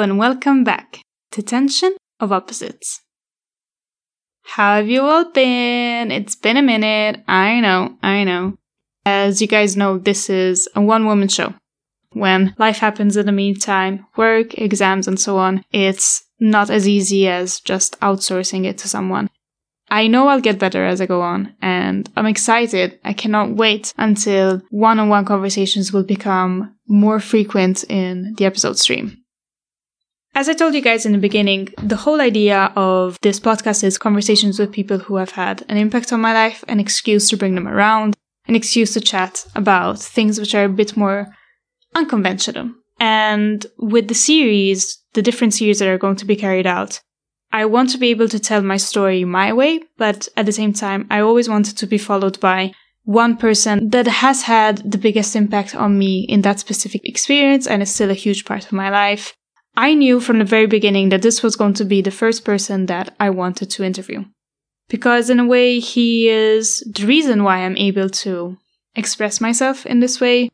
and welcome back to Tension of Opposites. How have you all been? It's been a minute. I know, I know. As you guys know, this is a one woman show. When life happens in the meantime, work, exams, and so on, it's not as easy as just outsourcing it to someone. I know I'll get better as I go on, and I'm excited. I cannot wait until one on one conversations will become more frequent in the episode stream. As I told you guys in the beginning, the whole idea of this podcast is conversations with people who have had an impact on my life, an excuse to bring them around, an excuse to chat about things which are a bit more unconventional. And with the series, the different series that are going to be carried out, I want to be able to tell my story my way, but at the same time, I always wanted to be followed by one person that has had the biggest impact on me in that specific experience and is still a huge part of my life. I knew from the very beginning that this was going to be the first person that I wanted to interview. Because in a way, he is the reason why I'm able to express myself in this way.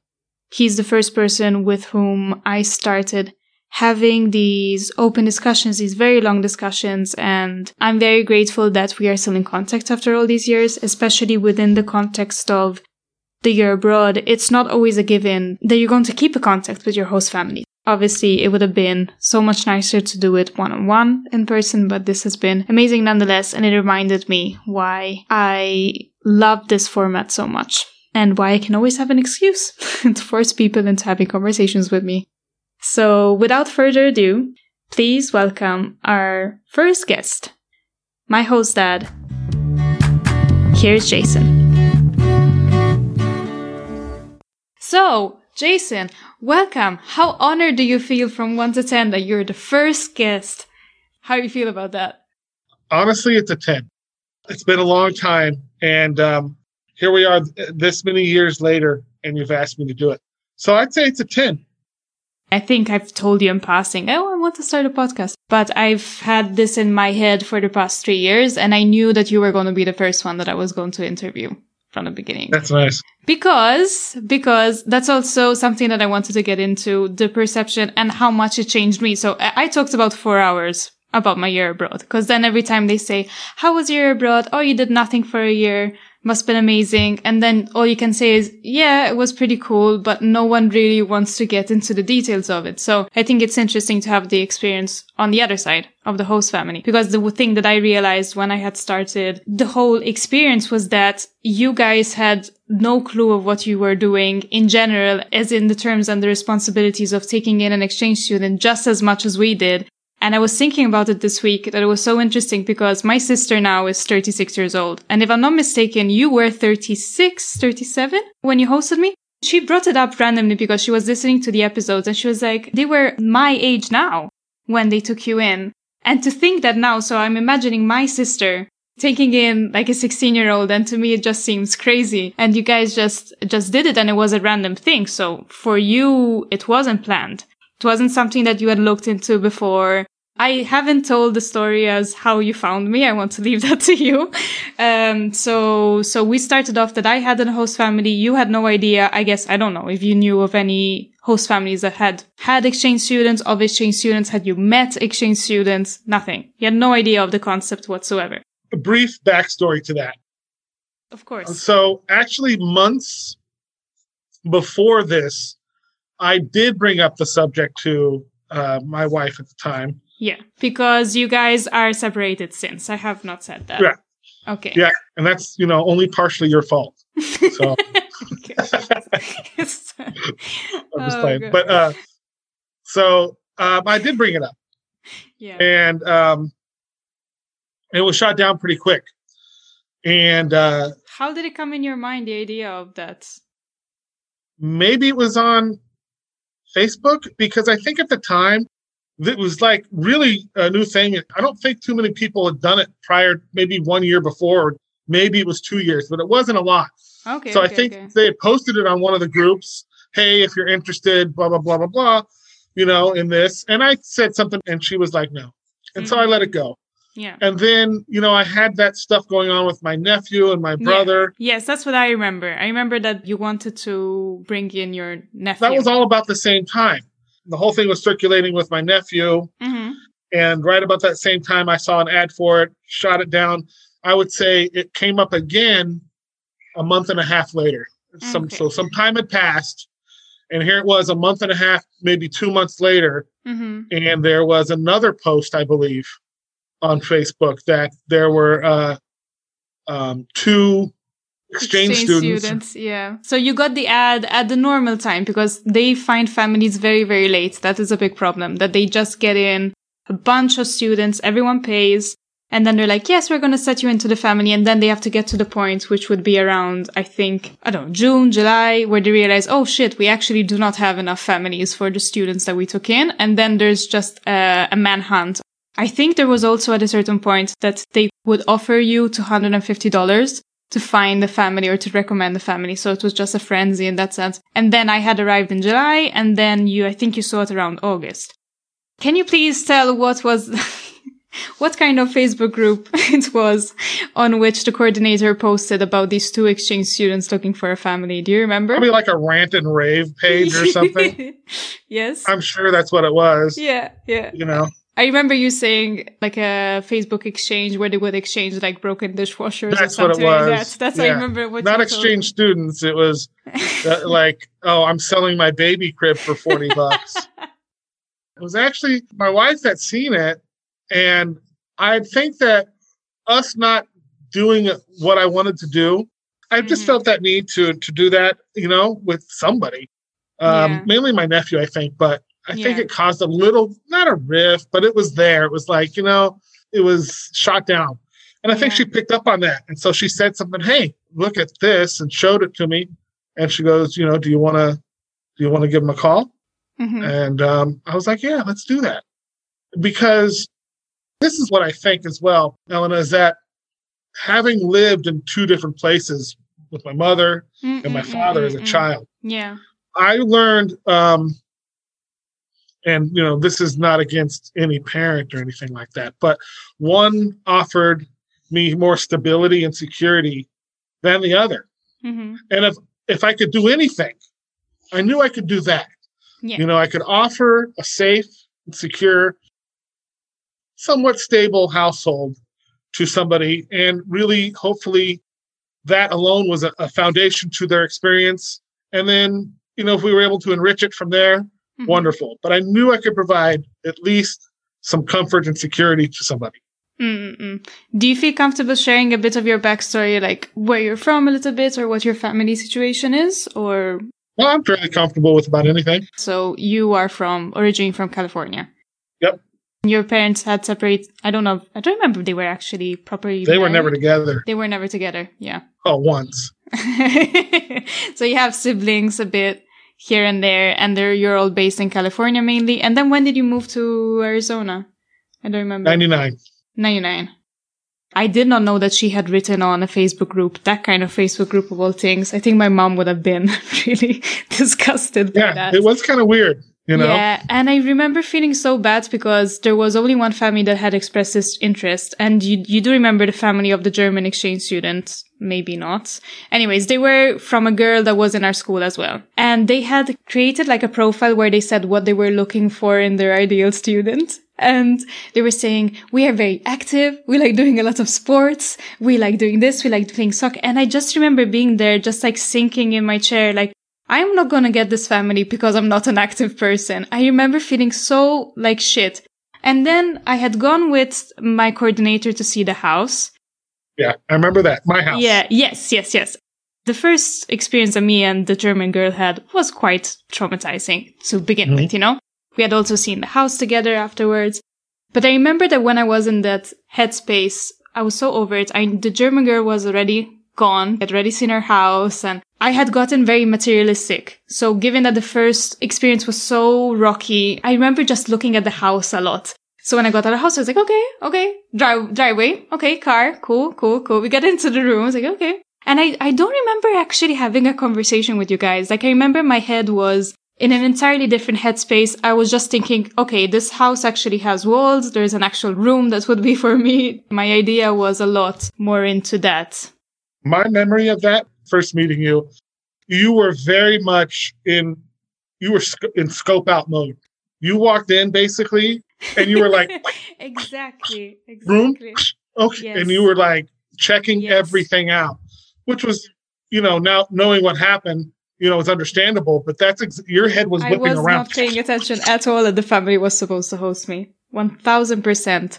He's the first person with whom I started having these open discussions, these very long discussions. And I'm very grateful that we are still in contact after all these years, especially within the context of the year abroad. It's not always a given that you're going to keep a contact with your host family. Obviously, it would have been so much nicer to do it one on one in person, but this has been amazing nonetheless. And it reminded me why I love this format so much and why I can always have an excuse to force people into having conversations with me. So, without further ado, please welcome our first guest, my host dad. Here's Jason. So, Jason, welcome. How honored do you feel from 1 to 10 that you're the first guest? How do you feel about that? Honestly, it's a 10. It's been a long time. And um, here we are this many years later, and you've asked me to do it. So I'd say it's a 10. I think I've told you in passing, oh, I want to start a podcast. But I've had this in my head for the past three years, and I knew that you were going to be the first one that I was going to interview from the beginning. That's nice. Because, because that's also something that I wanted to get into the perception and how much it changed me. So I, I talked about four hours about my year abroad. Cause then every time they say, how was your year abroad? Oh, you did nothing for a year must been amazing. And then all you can say is, yeah, it was pretty cool, but no one really wants to get into the details of it. So I think it's interesting to have the experience on the other side of the host family because the thing that I realized when I had started the whole experience was that you guys had no clue of what you were doing in general, as in the terms and the responsibilities of taking in an exchange student just as much as we did. And I was thinking about it this week that it was so interesting because my sister now is 36 years old. And if I'm not mistaken, you were 36, 37 when you hosted me. She brought it up randomly because she was listening to the episodes and she was like, they were my age now when they took you in. And to think that now, so I'm imagining my sister taking in like a 16 year old and to me it just seems crazy and you guys just just did it and it was a random thing so for you it wasn't planned it wasn't something that you had looked into before. I haven't told the story as how you found me. I want to leave that to you. Um, so, so we started off that I had a host family. You had no idea. I guess, I don't know if you knew of any host families that had had exchange students, of exchange students. Had you met exchange students? Nothing. You had no idea of the concept whatsoever. A brief backstory to that. Of course. So actually months before this, I did bring up the subject to uh, my wife at the time. Yeah, because you guys are separated since. I have not said that. Yeah. Okay. Yeah, and that's you know only partially your fault. So. I'm just oh, playing, but uh, so um, I did bring it up. Yeah. And um, it was shot down pretty quick. And uh, how did it come in your mind the idea of that? Maybe it was on Facebook because I think at the time it was like really a new thing. I don't think too many people had done it prior, maybe one year before, maybe it was two years, but it wasn't a lot. Okay. So okay, I think okay. they had posted it on one of the groups. Hey, if you're interested, blah blah blah blah blah, you know, in this. And I said something, and she was like, no. And mm-hmm. so I let it go. Yeah. And then, you know, I had that stuff going on with my nephew and my brother. Yeah. Yes, that's what I remember. I remember that you wanted to bring in your nephew. That was all about the same time. The whole thing was circulating with my nephew. Mm-hmm. And right about that same time, I saw an ad for it, shot it down. I would say it came up again a month and a half later. Some Okay. so some time had passed, and here it was a month and a half, maybe two months later, Mm-hmm. and there was another post, I believe, on Facebook that there were uh, um, two exchange, students. yeah. So you got the ad at the normal time because they find families very, very late. That is a big problem. That they just get in a bunch of students, everyone pays, and then they're like, yes, we're going to set you into the family. And then they have to get to the point, which would be around, I think, I don't know, June, July, where they realize, oh shit, we actually do not have enough families for the students that we took in. And then there's just a, a manhunt. I think there was also at a certain point that they would offer you $250 to find the family or to recommend the family. So it was just a frenzy in that sense. And then I had arrived in July and then you, I think you saw it around August. Can you please tell what was, what kind of Facebook group it was on which the coordinator posted about these two exchange students looking for a family? Do you remember? Probably like a rant and rave page or something. yes. I'm sure that's what it was. yeah, yeah. You know, I remember you saying like a Facebook exchange where they would exchange like broken dishwashers That's or what it something like was. that. That's I remember what not exchange students. It was uh, like, oh, I'm selling my baby crib for 40 bucks. It was actually my wife that seen it. And I think that us not doing what I wanted to do, I just Mhm. felt that need to to do that, you know, with somebody. Um, Yeah. Mainly my nephew, I think, but I think it caused a little, not a rift, but it was there. It was like, you know, it was shot down. And I think Yeah. she picked up on that. And so she said something, hey, look at this, and showed it to me. And she goes, you know, do you want to, do you want to give him a call? Mhm. And um, I was like, yeah, let's do that. Because this is what I think as well, Elena, is that having lived in two different places with my mother Mm, and my father as a child, Yeah. I learned, um, and you know, this is not against any parent or anything like that, but one offered me more stability and security than the other. hmm And if if I could do anything, I knew I could do that. Yeah. You know, I could offer a safe and secure, somewhat stable household to somebody, and really, hopefully, that alone was a, a foundation to their experience. And then, you know, if we were able to enrich it from there, Mhm. wonderful. But I knew I could provide at least some comfort and security to somebody. Mm-mm. Do you feel comfortable sharing a bit of your backstory, like where you're from a little bit or what your family situation is? Or Well, I'm fairly comfortable with about anything. so you are from originally from California? Yep. Your parents had separate. I don't know. I don't remember if they were actually properly. They were never together. They were never together. Yeah. Oh, once. so you have siblings a bit here and there, and they're you're all based in California mainly. And then when did you move to Arizona? I don't remember. 99. 99. I did not know that she had written on a Facebook group, that kind of Facebook group of all things. I think my mom would have been really disgusted by Yeah, that. it was kind of weird, you know? Yeah, and I remember feeling so bad because there was only one family that had expressed this interest, and you you do remember the family of the German exchange student, maybe not. Anyways, they were from a girl that was in our school as well, and they had created like a profile where they said what they were looking for in their ideal student. And they were saying, we are very active. We like doing a lot of sports. We like doing this. We like playing soccer. And I just remember being there, just like sinking in my chair, like, I'm not gonna get this family because I'm not an active person. I remember feeling so like shit. And then I had gone with my coordinator to see the house. Yeah, I remember that. My house. Yeah, yes, yes, yes. The first experience that me and the German girl had was quite traumatizing to begin Mhm. with, you know? We had also seen the house together afterwards. But I remember that when I was in that headspace, I was so over it. I, the German girl was already gone, had already seen her house, and I had gotten very materialistic. So given that the first experience was so rocky, I remember just looking at the house a lot. So when I got out of the house, I was like, okay, okay, drive, driveway, okay, car, cool, cool, cool. We get into the room. I was like, okay. And I, I don't remember actually having a conversation with you guys. Like I remember my head was in an entirely different headspace. I was just thinking, okay, this house actually has walls. There's an actual room that would be for me. My idea was a lot more into that. My memory of that first meeting you, you were very much in, you were sc- in scope out mode. You walked in basically, and you were like, exactly, exactly. room, okay, Yes. and you were like checking Yes. everything out, which was, you know, now knowing what happened, you know, it's understandable. But that's ex- your head was whipping I was around. not paying attention at all that the family was supposed to host me. 1000%.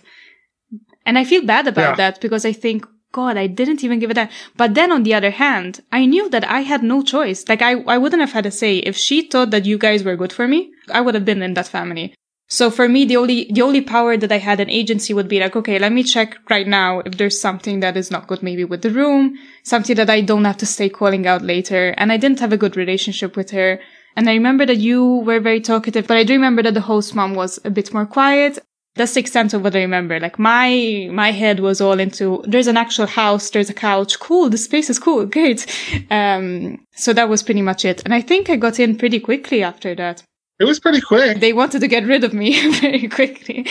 And I feel bad about Yeah. that because I think, God, I didn't even give it that. But then on the other hand, I knew that I had no choice. Like I, I wouldn't have had a say. If she thought that you guys were good for me, I would have been in that family. So for me, the only, the only power that I had an agency would be like, okay, let me check right now if there's something that is not good, maybe with the room, something that I don't have to stay calling out later. And I didn't have a good relationship with her. And I remember that you were very talkative, but I do remember that the host mom was a bit more quiet. That's the extent of what I remember. Like my, my head was all into, there's an actual house, there's a couch. Cool. The space is cool. Great. Um, so that was pretty much it. And I think I got in pretty quickly after that. It was pretty quick. They wanted to get rid of me very quickly.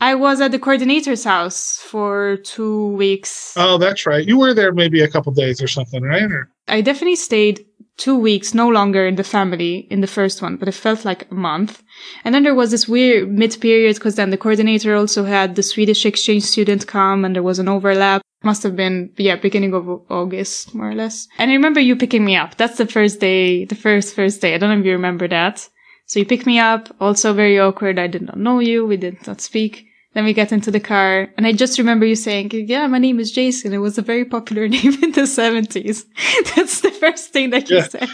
I was at the coordinator's house for two weeks. Oh, that's right. You were there maybe a couple days or something, right? Or, I definitely stayed two weeks, no longer in the family in the first one, but it felt like a month. And then there was this weird mid period because then the coordinator also had the Swedish exchange student come and there was an overlap. Must have been, yeah, beginning of August, more or less. And I remember you picking me up. That's the first day, the first, first day. I don't know if you remember that. So you picked me up, also very awkward. I did not know you. We did not speak. Then we get into the car and I just remember you saying, yeah, my name is Jason. It was a very popular name in the seventies. That's the first thing that you Yeah. said.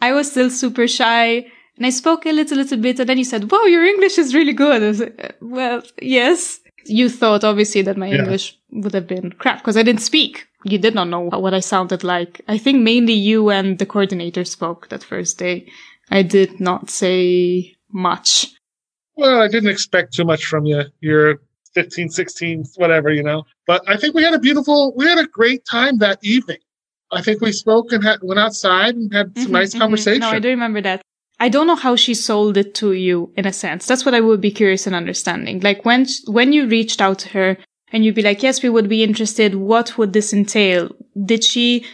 I was still super shy and I spoke a little, little bit and then you said, wow, your English is really good. I was like, "Uh, well, yes. You thought obviously that my Yeah. English would have been crap because I didn't speak. You did not know what I sounded like. I think mainly you and the coordinator spoke that first day. I did not say much. Well, I didn't expect too much from you. You're 15, 16, whatever, you know. But I think we had a beautiful, we had a great time that evening. I think we spoke and had, went outside and had some Mhm, nice mhm. conversation. No, I do remember that. I don't know how she sold it to you in a sense. That's what I would be curious in understanding. Like when when you reached out to her and you'd be like, "Yes, we would be interested. What would this entail?" Did she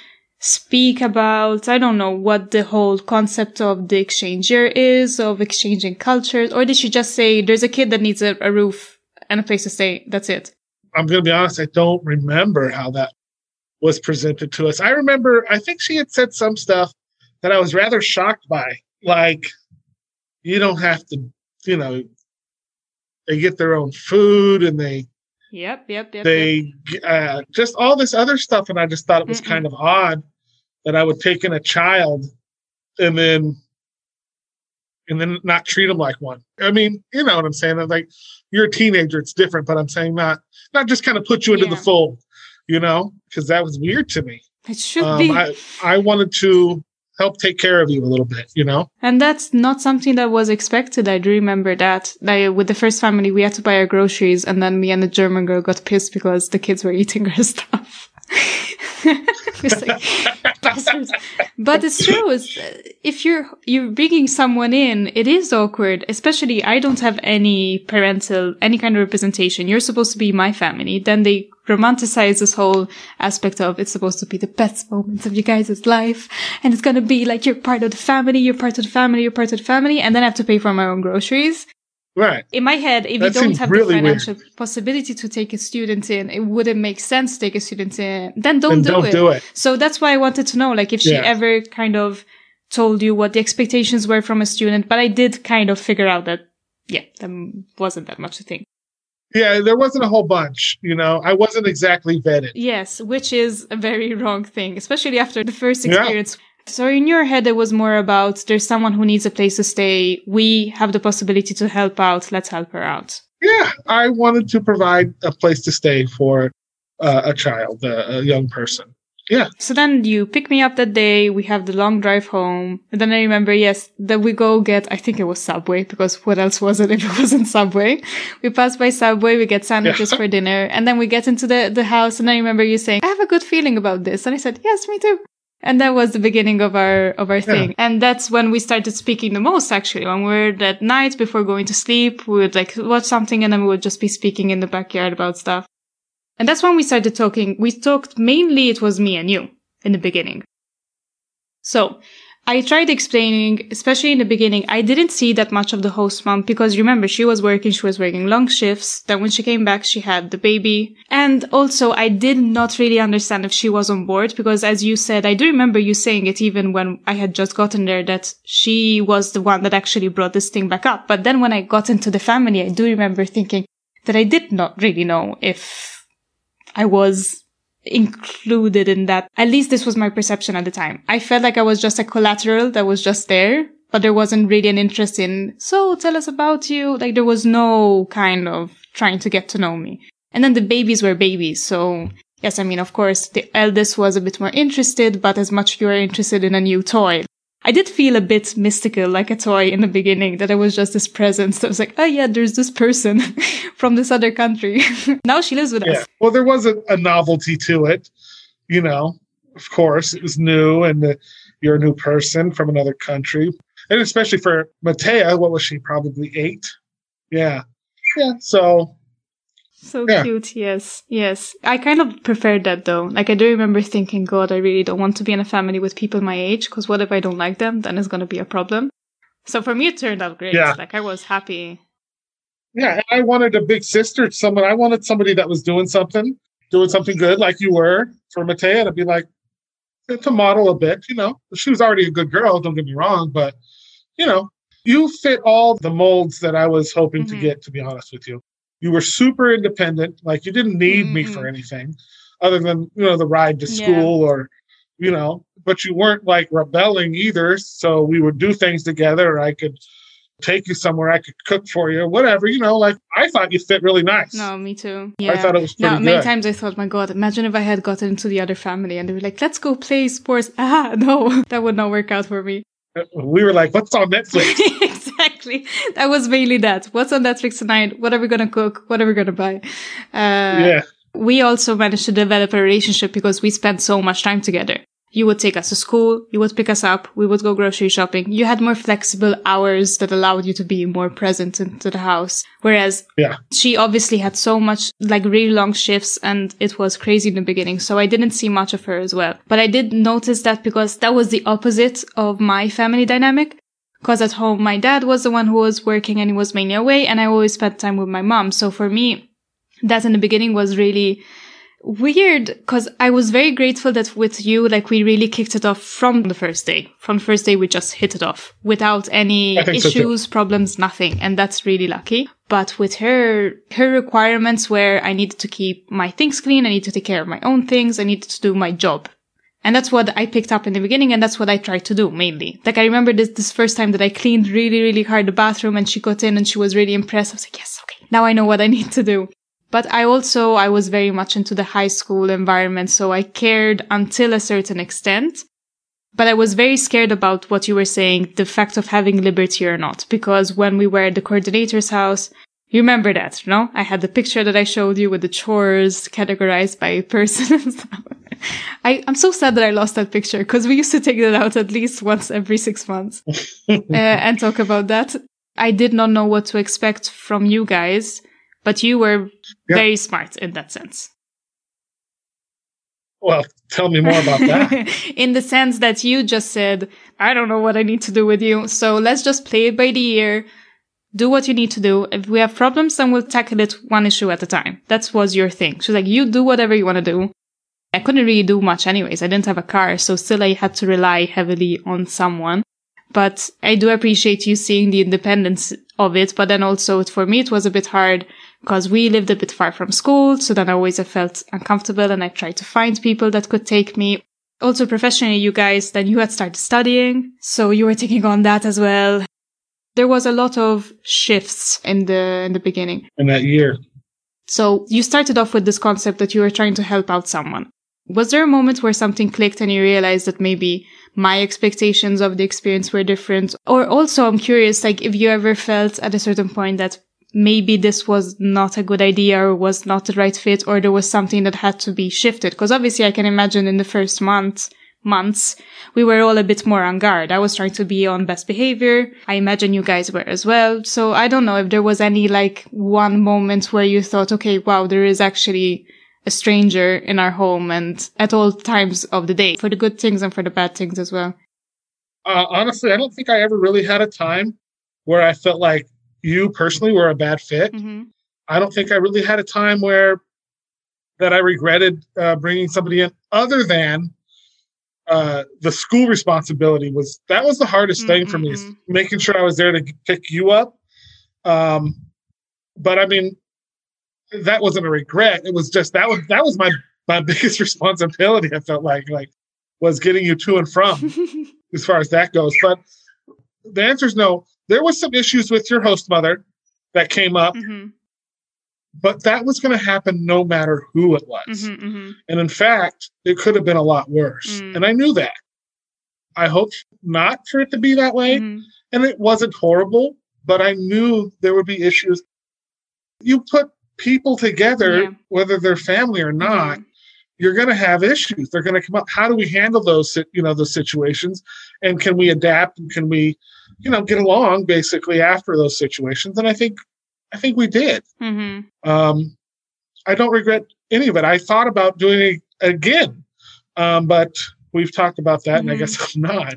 speak about I don't know what the whole concept of the exchange year is of exchanging cultures, or did she just say, "There's a kid that needs a, a roof and a place to stay. That's it." I'm going to be honest, I don't remember how that was presented to us. I remember, I think she had said some stuff that I was rather shocked by. Like, you don't have to, you know, they get their own food and they, Yep, yep, yep. yep. they, uh, just all this other stuff. And I just thought it was Mm-mm. kind of odd that I would take in a child and then, and then not treat them like one. I mean, you know what I'm saying? I'm like, you're a teenager, it's different, but I'm saying not, not just kind of put you into the fold, you know, because that was weird to me. It should Um, be. I, I wanted to help take care of you a little bit, you know? And that's not something that was expected. I do remember that. Like, with the first family, we had to buy our groceries, and then me and the German girl got pissed because the kids were eating her stuff. Like, bastards. But it's true. It's, uh, if you're you're bringing someone in, it is awkward. Especially, I don't have any parental, any kind of representation. You're supposed to be my family. Then they romanticize this whole aspect of it's supposed to be the best moments of you guys' life, and it's gonna be like you're part of the family, you're part of the family, you're part of the family, and then I have to pay for my own groceries Right. in my head, if That you don't have really the financial possibility to take a student in, it wouldn't make sense to take a student in. Then don't, Then do, don't it. do it. So that's why I wanted to know, like, if she Yeah. ever kind of told you what the expectations were from a student. But I did kind of figure out that, yeah, there wasn't that much to think. Yeah, there wasn't a whole bunch, you know? I wasn't exactly vetted. Yes, which is a very wrong thing, especially after the first Yeah. So in your head, it was more about there's someone who needs a place to stay. We have the possibility to help out. Let's help her out. Yeah, I wanted to provide a place to stay for uh, a child, a, a young person. Yeah. So then you pick me up that day. We have the long drive home. And then I remember, yes, that we go get, I think it was Subway because what else was it if it wasn't Subway? We pass by Subway. We get sandwiches Yeah. for dinner and then we get into the, the house. And I remember you saying, I have a good feeling about this. And I said, yes, me too. And that was the beginning of our, of our thing. And that's when we started speaking the most, actually. When we were at night before going to sleep, we would like watch something and then we would just be speaking in the backyard about stuff. And that's when we started talking. We talked mainly, it was me and you in the beginning. So I tried explaining, especially in the beginning, I didn't see that much of the host mom because remember, she was working, she was working long shifts. Then when she came back, she had the baby. And also, I did not really understand if she was on board because as you said, I do remember you saying it even when I had just gotten there that she was the one that actually brought this thing back up. But then when I got into the family, I do remember thinking that I did not really know if I was included in that. At least this was my perception at the time. I felt like I was just a collateral that was just there, but there wasn't really an interest in, so tell us about you. Like there was no kind of trying to get to know me. And then the babies were babies. So yes, I mean, of course, the eldest was a bit more interested, but as much you were interested in a new toy. I did feel a bit mystical, like a toy in the beginning, that I was just this presence that was like, oh yeah, there's this person from this other country. now she lives with yeah. us. Well, there was a, a, novelty to it, you know. Of course, it was new, and the, you're a new person from another country, and especially for Matea, what was she? Probably eight. Yeah, yeah. So so yeah. cute, yes, yes. I kind of preferred that though. Like I do remember thinking, God, I really don't want to be in a family with people my age, because what if I don't like them? Then it's gonna be a problem. So for me, it turned out great. Yeah. Like I was happy. Yeah, I wanted a big sister, someone. I wanted somebody that was doing something, doing something good, like you were for Matea, to be like to model a bit. You know, she was already a good girl. Don't get me wrong, but you know, you fit all the molds that I was hoping mm-hmm. to get. To be honest with you, you were super independent. Like you didn't need mm-hmm. me for anything other than, you know, the ride to school yeah. or, you know, but you weren't like rebelling either. So we would do things together. I could take you somewhere. I could cook for you, whatever. You know, like I thought you fit really nice. No, me too. Yeah. I thought it was pretty no, good. Many times I thought, my God, imagine if I had gotten into the other family and they were like, let's go play sports. Ah, no, that would not work out for me. We were like, what's on Netflix? exactly. That was mainly that. What's on Netflix tonight? What are we going to cook? What are we going to buy? Uh, yeah. We also managed to develop a relationship because we spent so much time together. You would take us to school, you would pick us up, we would go grocery shopping. You had more flexible hours that allowed you to be more present into the house. Whereas yeah. she obviously had so much, like really long shifts and it was crazy in the beginning. So I didn't see much of her as well. But I did notice that because that was the opposite of my family dynamic. Cause at home, my dad was the one who was working and he was mainly away and I always spent time with my mom. So for me, that in the beginning was really weird because I was very grateful that with you, like we really kicked it off from the first day. From the first day, we just hit it off without any issues, so problems, nothing. And that's really lucky. But with her, her requirements where I needed to keep my things clean, I need to take care of my own things, I needed to do my job. And that's what I picked up in the beginning, and that's what I tried to do mainly. Like I remember this this first time that I cleaned really, really hard the bathroom and she got in and she was really impressed. I was like, yes, okay, now I know what I need to do. But I also I was very much into the high school environment, so I cared until a certain extent. But I was very scared about what you were saying, the fact of having liberty or not, because when we were at the coordinator's house, you remember that, no? I had the picture that I showed you with the chores categorized by person and stuff. I, I'm so sad that I lost that picture because we used to take that out at least once every six months uh, and talk about that. I did not know what to expect from you guys, but you were very smart in that sense. Well, tell me more about that. in the sense that you just said, I don't know what I need to do with you. So let's just play it by the ear. Do what you need to do. If we have problems, then we'll tackle it one issue at a time. That was your thing. She's like, you do whatever you want to do. I couldn't really do much anyways. I didn't have a car, so still I had to rely heavily on someone. But I do appreciate you seeing the independence of it. But then also for me, it was a bit hard because we lived a bit far from school. So then I always felt uncomfortable and I tried to find people that could take me. Also professionally, you guys, then you had started studying. So you were taking on that as well. There was a lot of shifts in the, in the beginning. In that year. So you started off with this concept that you were trying to help out someone. Was there a moment where something clicked and you realized that maybe my expectations of the experience were different? Or also, I'm curious, like, if you ever felt at a certain point that maybe this was not a good idea or was not the right fit or there was something that had to be shifted? Because obviously I can imagine in the first month, months, we were all a bit more on guard. I was trying to be on best behavior. I imagine you guys were as well. So I don't know if there was any like one moment where you thought, okay, wow, there is actually a stranger in our home and at all times of the day for the good things and for the bad things as well. Uh, honestly, I don't think I ever really had a time where I felt like you personally were a bad fit. Mm-hmm. I don't think I really had a time where that I regretted uh, bringing somebody in, other than uh, the school responsibility was that was the hardest thing for me, is Mhm. making sure I was there to pick you up. Um, but I mean, that wasn't a regret. It was just that was that was my my biggest responsibility. I felt like like was getting you to and from as far as that goes. But the answer is no. There was some issues with your host mother that came up, hmm but that was going to happen no matter who it was. hmm hmm And in fact, it could have been a lot worse. Mm. And I knew that. I hoped not for it to be that way. hmm And it wasn't horrible, but I knew there would be issues. You put people together, Yeah. whether they're family or not, you're going to have issues. They're going to come up. How do we handle those, you know, those situations? And can we adapt? And can we, you know, get along basically after those situations? And I think, I think we did. hmm Um, I don't regret any of it. I thought about doing it again, um, but we've talked about that, and I Mhm. guess I'm not.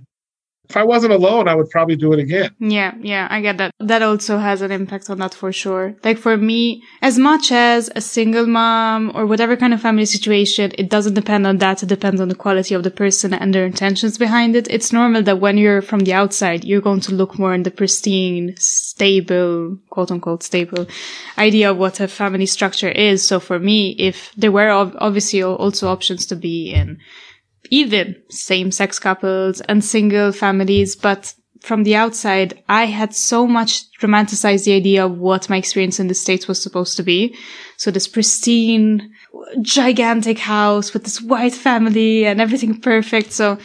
If I wasn't alone, I would probably do it again. Yeah, yeah, I get that. That also has an impact on that for sure. Like for me, as much as a single mom or whatever kind of family situation, it doesn't depend on that. It depends on the quality of the person and their intentions behind it. It's normal that when you're from the outside, you're going to look more in the pristine, stable, quote unquote, stable idea of what a family structure is. So for me, if there were ob- obviously also options to be in even same sex couples and single families, but from the outside, I had so much romanticized the idea of what my experience in the States was supposed to be. So this pristine, gigantic house with this white family and everything perfect. So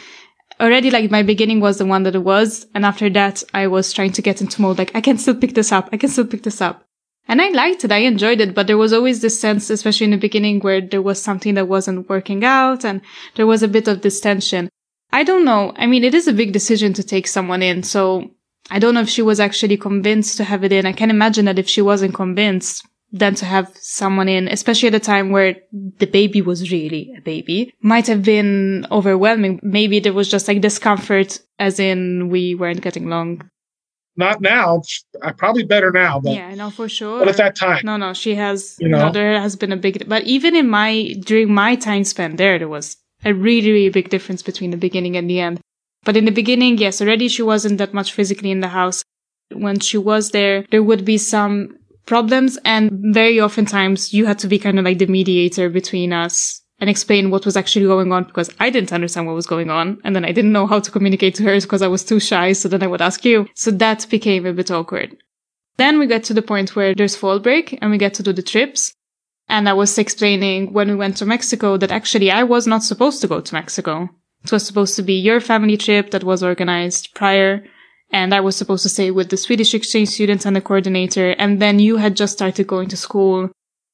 already like my beginning was the one that it was. And after that, I was trying to get into mode like, I can still pick this up. I can still pick this up. And I liked it. I enjoyed it, but there was always this sense, especially in the beginning where there was something that wasn't working out and there was a bit of this tension. I don't know. I mean, it is a big decision to take someone in. So I don't know if she was actually convinced to have it in. I can imagine that if she wasn't convinced, then to have someone in, especially at a time where the baby was really a baby, might have been overwhelming. Maybe there was just like discomfort as in we weren't getting along. Not now. I probably better now, but yeah, I know for sure. but at that time, No, no, she has, You know, know? there has been a big, but even in my, during my time spent there, there was a really, really big difference between the beginning and the end. But in the beginning, yes, already she wasn't that much physically in the house. When she was there, there would be some problems and very oftentimes you had to be kind of like the mediator between us and explain what was actually going on because I didn't understand what was going on. And then I didn't know how to communicate to her because I was too shy. So then I would ask you. So that became a bit awkward. Then we get to the point where there's fall break and we get to do the trips. And I was explaining when we went to Mexico that actually I was not supposed to go to Mexico. It was supposed to be your family trip that was organized prior. And I was supposed to stay with the Swedish exchange students and the coordinator. And then you had just started going to school.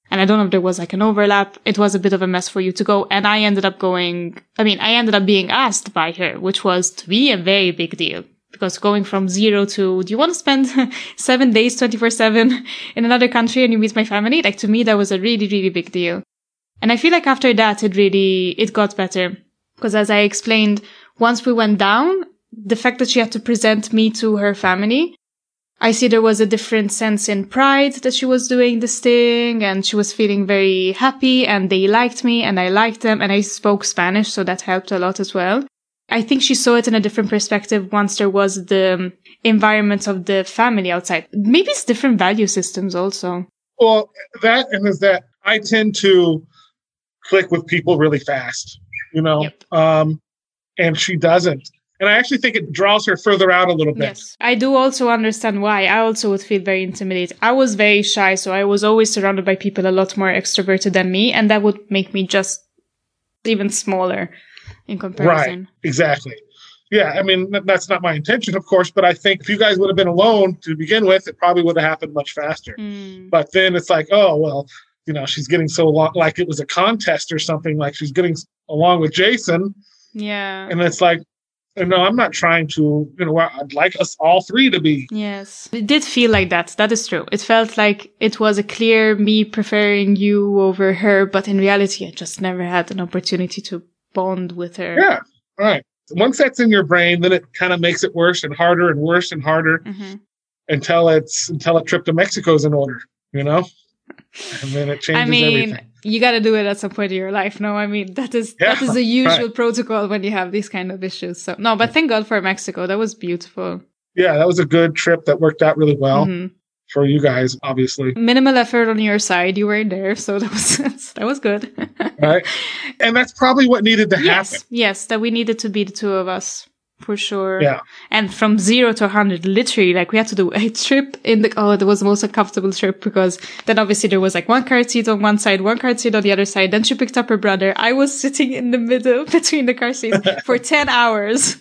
And I don't know if there was like an overlap. It was a bit of a mess for you to go. And I ended up going, I mean, I ended up being asked by her, which was to be a very big deal because going from zero to, do you want to spend seven days, 24 seven in another country and you meet my family? Like to me, that was a really, really big deal. And I feel like after that, it really, it got better. Because as I explained, once we went down, the fact that she had to present me to her family, I see there was a different sense in pride that she was doing this thing and she was feeling very happy and they liked me and I liked them and I spoke Spanish. So that helped a lot as well. I think she saw it in a different perspective once there was the um, environment of the family outside. Maybe it's different value systems also. well, that and is that I tend to click with people really fast, you know, Yep. um, and she doesn't. And I actually think it draws her further out a little bit. Yes. I do also understand why. I also would feel very intimidated. I was very shy, so I was always surrounded by people a lot more extroverted than me, and that would make me just even smaller in comparison. Right. Exactly. Yeah, I mean that's not my intention, of course, but I think if you guys would have been alone to begin with, it probably would have happened much faster. Mm. But then it's like, oh well, you know, she's getting so long, like it was a contest or something. Like she's getting along with Jason, Yeah. and it's like, no, I'm not trying to. You know, I'd like us all three to be. Yes. It did feel like that. That is true. It felt like it was a clear me preferring you over her, but in reality, I just never had an opportunity to bond with her. Yeah, right. Once that's in your brain, then it kind of makes it worse and harder and worse and harder hmm until it's until a trip to Mexico is in order, you know? And then it changes I mean, everything. You got to do it at some point in your life. No, I mean that is that Yeah, is the usual right. protocol when you have these kind of issues. So no, but thank God for Mexico. That was beautiful. Yeah, that was a good trip that worked out really well Mhm. for you guys, obviously. Minimal effort on your side. You were there, so that was that was good. Right. And that's probably what needed to happen. yes, yes, that we needed to be the two of us for sure. Yeah. And from zero to 100, literally, like we had to do a trip in the, oh, it was the most uncomfortable trip because then obviously there was like one car seat on one side, one car seat on the other side. Then she picked up her brother. I was sitting in the middle between the car seats for 10 hours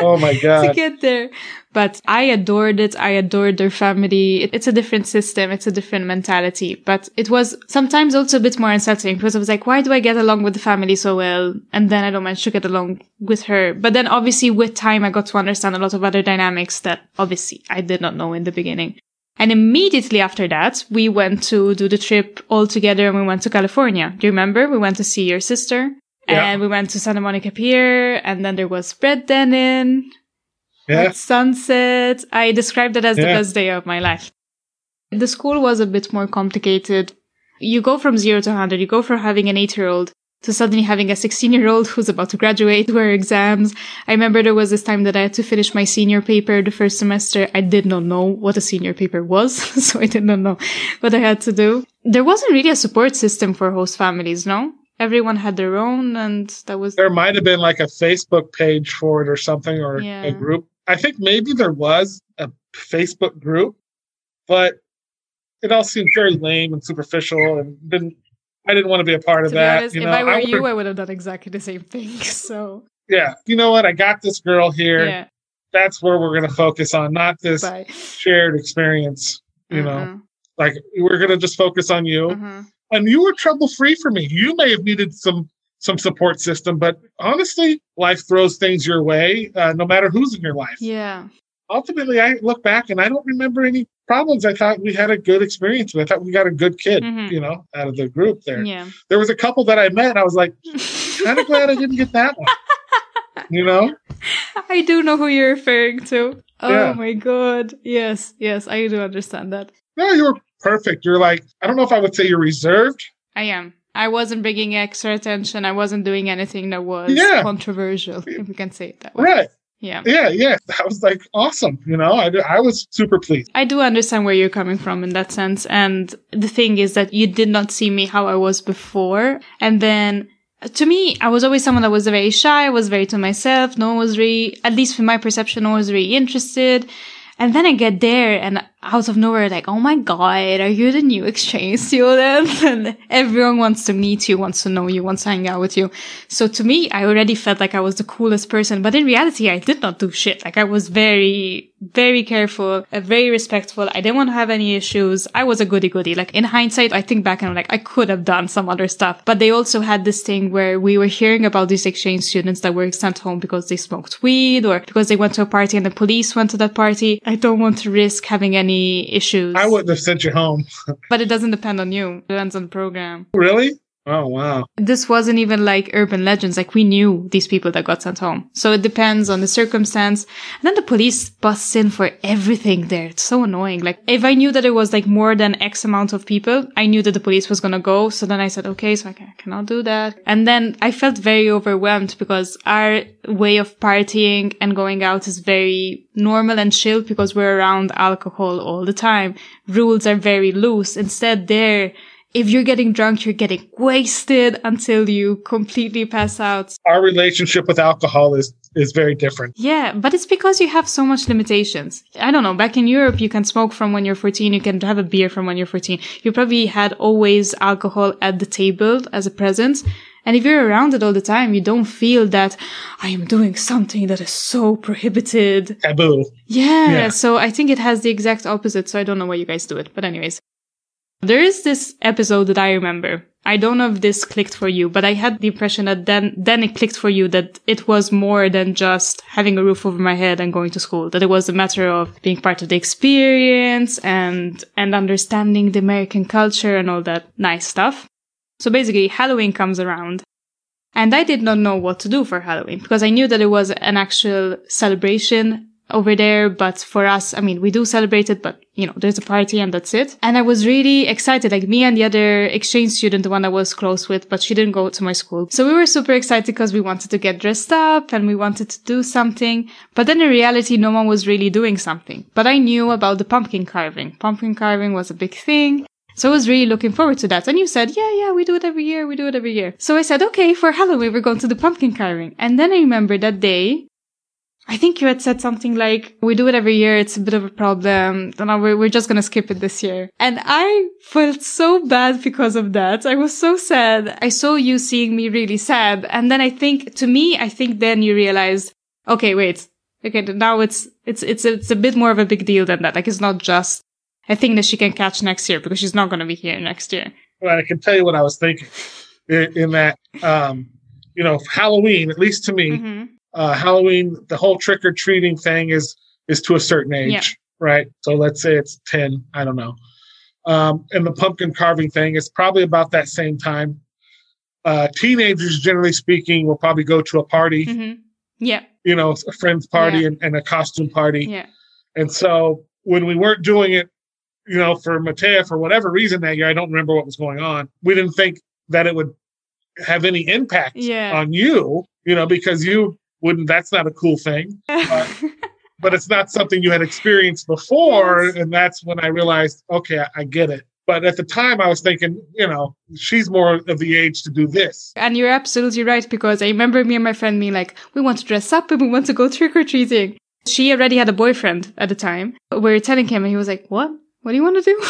Oh my God. to get there. But I adored it. I adored their family. It- It's a different system. It's a different mentality. But it was sometimes also a bit more unsettling because I was like, why do I get along with the family so well? And then I don't manage to get along with her. But then obviously with time, I got to understand a lot of other dynamics that obviously I did not know in the beginning. And immediately after that, we went to do the trip all together and we went to California. Do you remember? We went to see your sister Yeah. and we went to Santa Monica Pier and then there was bread denim Yeah. at sunset. I described it as the best day of my life. The school was a bit more complicated. You go from zero to 100, you go from having an eight year old to suddenly having a 16 year old who's about to graduate to her exams. I remember there was this time that I had to finish my senior paper the first semester. I did not know what a senior paper was, so I did not know what I had to do. There wasn't really a support system for host families, no? Everyone had their own, and that was There might have been like a Facebook page for it or something or Yeah. a group. I think maybe there was a Facebook group, but it all seemed very lame and superficial and didn't I didn't want to be a part of to be that. honest, you if I were would've- you, I would have done exactly the same thing. So yeah, you know what? I got this girl here. yeah, That's where we're going to focus on, not this bye. shared experience. You know, Uh-uh, like we're going to just focus on you. uh-huh. And you were trouble free for me. You may have needed some some support system, but honestly, life throws things your way, uh, no matter who's in your life. Yeah, Ultimately, I look back and I don't remember any problems. I thought we had a good experience. with. I thought we got a good kid, Mhm. you know, out of the group there. yeah. There was a couple that I met. And I was like, kind of glad I didn't get that one. You know, I do know who you're referring to. Oh Yeah. my god. Yes, yes, I do understand that. no, you were perfect. You're like, I don't know if I would say you're reserved. I am. I wasn't bringing extra attention. I wasn't doing anything that was Yeah. controversial, if we can say it that way. Right. Yeah. Yeah. Yeah. That was like awesome. You know, I, I was super pleased. I do understand where you're coming from in that sense. And the thing is that you did not see me how I was before. And then uh, to me, I was always someone that was very shy, was very to myself. No one was really, at least from my perception, no one was really interested. And then I get there and out of nowhere, like, oh my God, are you the new exchange student? And everyone wants to meet you, wants to know you, wants to hang out with you. So to me, I already felt like I was the coolest person, but in reality, I did not do shit. Like I was very, very careful, uh, very respectful. I didn't want to have any issues. I was a goody goody. Like in hindsight, I think back and I'm like, I could have done some other stuff, but they also had this thing where we were hearing about these exchange students that were sent home because they smoked weed or because they went to a party and the police went to that party. I don't want to risk having any issues. I wouldn't have sent you home. But it doesn't depend on you. It depends on the program. Really? Oh, wow. This wasn't even like urban legends. Like we knew these people that got sent home. So it depends on the circumstance. And then the police busts in for everything there. It's so annoying. Like if I knew that it was like more than X amount of people, I knew that the police was going to go. So then I said, okay, so I, can, I cannot do that. And then I felt very overwhelmed because our way of partying and going out is very normal and chill because we're around alcohol all the time. Rules are very loose. Instead there, if you're getting drunk, you're getting wasted until you completely pass out. Our relationship with alcohol is is very different. Yeah, but it's because you have so much limitations. I don't know. Back in Europe, you can smoke from when you're 14. You can have a beer from when you're 14. You probably had always alcohol at the table as a present. And if you're around it all the time, you don't feel that I am doing something that is so prohibited. Taboo. Yeah, Yeah. So I think it has the exact opposite. So I don't know why you guys do it. But anyways, there is this episode that I remember. I don't know if this clicked for you, but I had the impression that then, then it clicked for you that it was more than just having a roof over my head and going to school, that it was a matter of being part of the experience and, and understanding the American culture and all that nice stuff. So basically, Halloween comes around And I did not know what to do for Halloween because I knew that it was an actual celebration over there. But for us, I mean, we do celebrate it, but you know, there's a party and that's it. And I was really excited, like me and the other exchange student, the one I was close with, but she didn't go to my school. So we were super excited because we wanted to get dressed up and we wanted to do something. But then in reality, no one was really doing something. But I knew about the pumpkin carving. Pumpkin carving was a big thing. So I was really looking forward to that. And you said, yeah, yeah, we do it every year. We do it every year. So I said, okay, for Halloween, we're going to do pumpkin carving. And then I remember that day, I think you had said something like, we do it every year. It's a bit of a problem. No, we're, we're just going to skip it this year. And I felt so bad because of that. I was so sad. I saw you seeing me really sad. And then I think, to me, I think then you realized, okay, wait. Okay, now it's, it's, it's, it's a bit more of a big deal than that. Like it's not just a thing that she can catch next year because she's not going to be here next year. Well, I can tell you what I was thinking in, in that, um, you know, Halloween, at least to me, mm-hmm uh, Halloween, the whole trick or treating thing is is to a certain age, yeah. right? So let's say it's ten. I don't know. Um, and the pumpkin carving thing is probably about that same time. Uh, teenagers, generally speaking, will probably go to a party. Mm-hmm. Yeah. You know, a friend's party yeah. and, and, a costume party. Yeah. And so when we weren't doing it, you know, for Matea, for whatever reason that year, I don't remember what was going on. We didn't think that it would have any impact yeah. on you, you know, because you wouldn't that's not a cool thing but, but it's not something you had experienced before yes. and that's when i realized okay I, I get it. But at the time i was thinking you know she's more of the age to do this. And you're absolutely right because i remember me and my friend being like we want to dress up and we want to go trick-or-treating. She already had a boyfriend at the time. We were telling him and he was like what what do you want to do?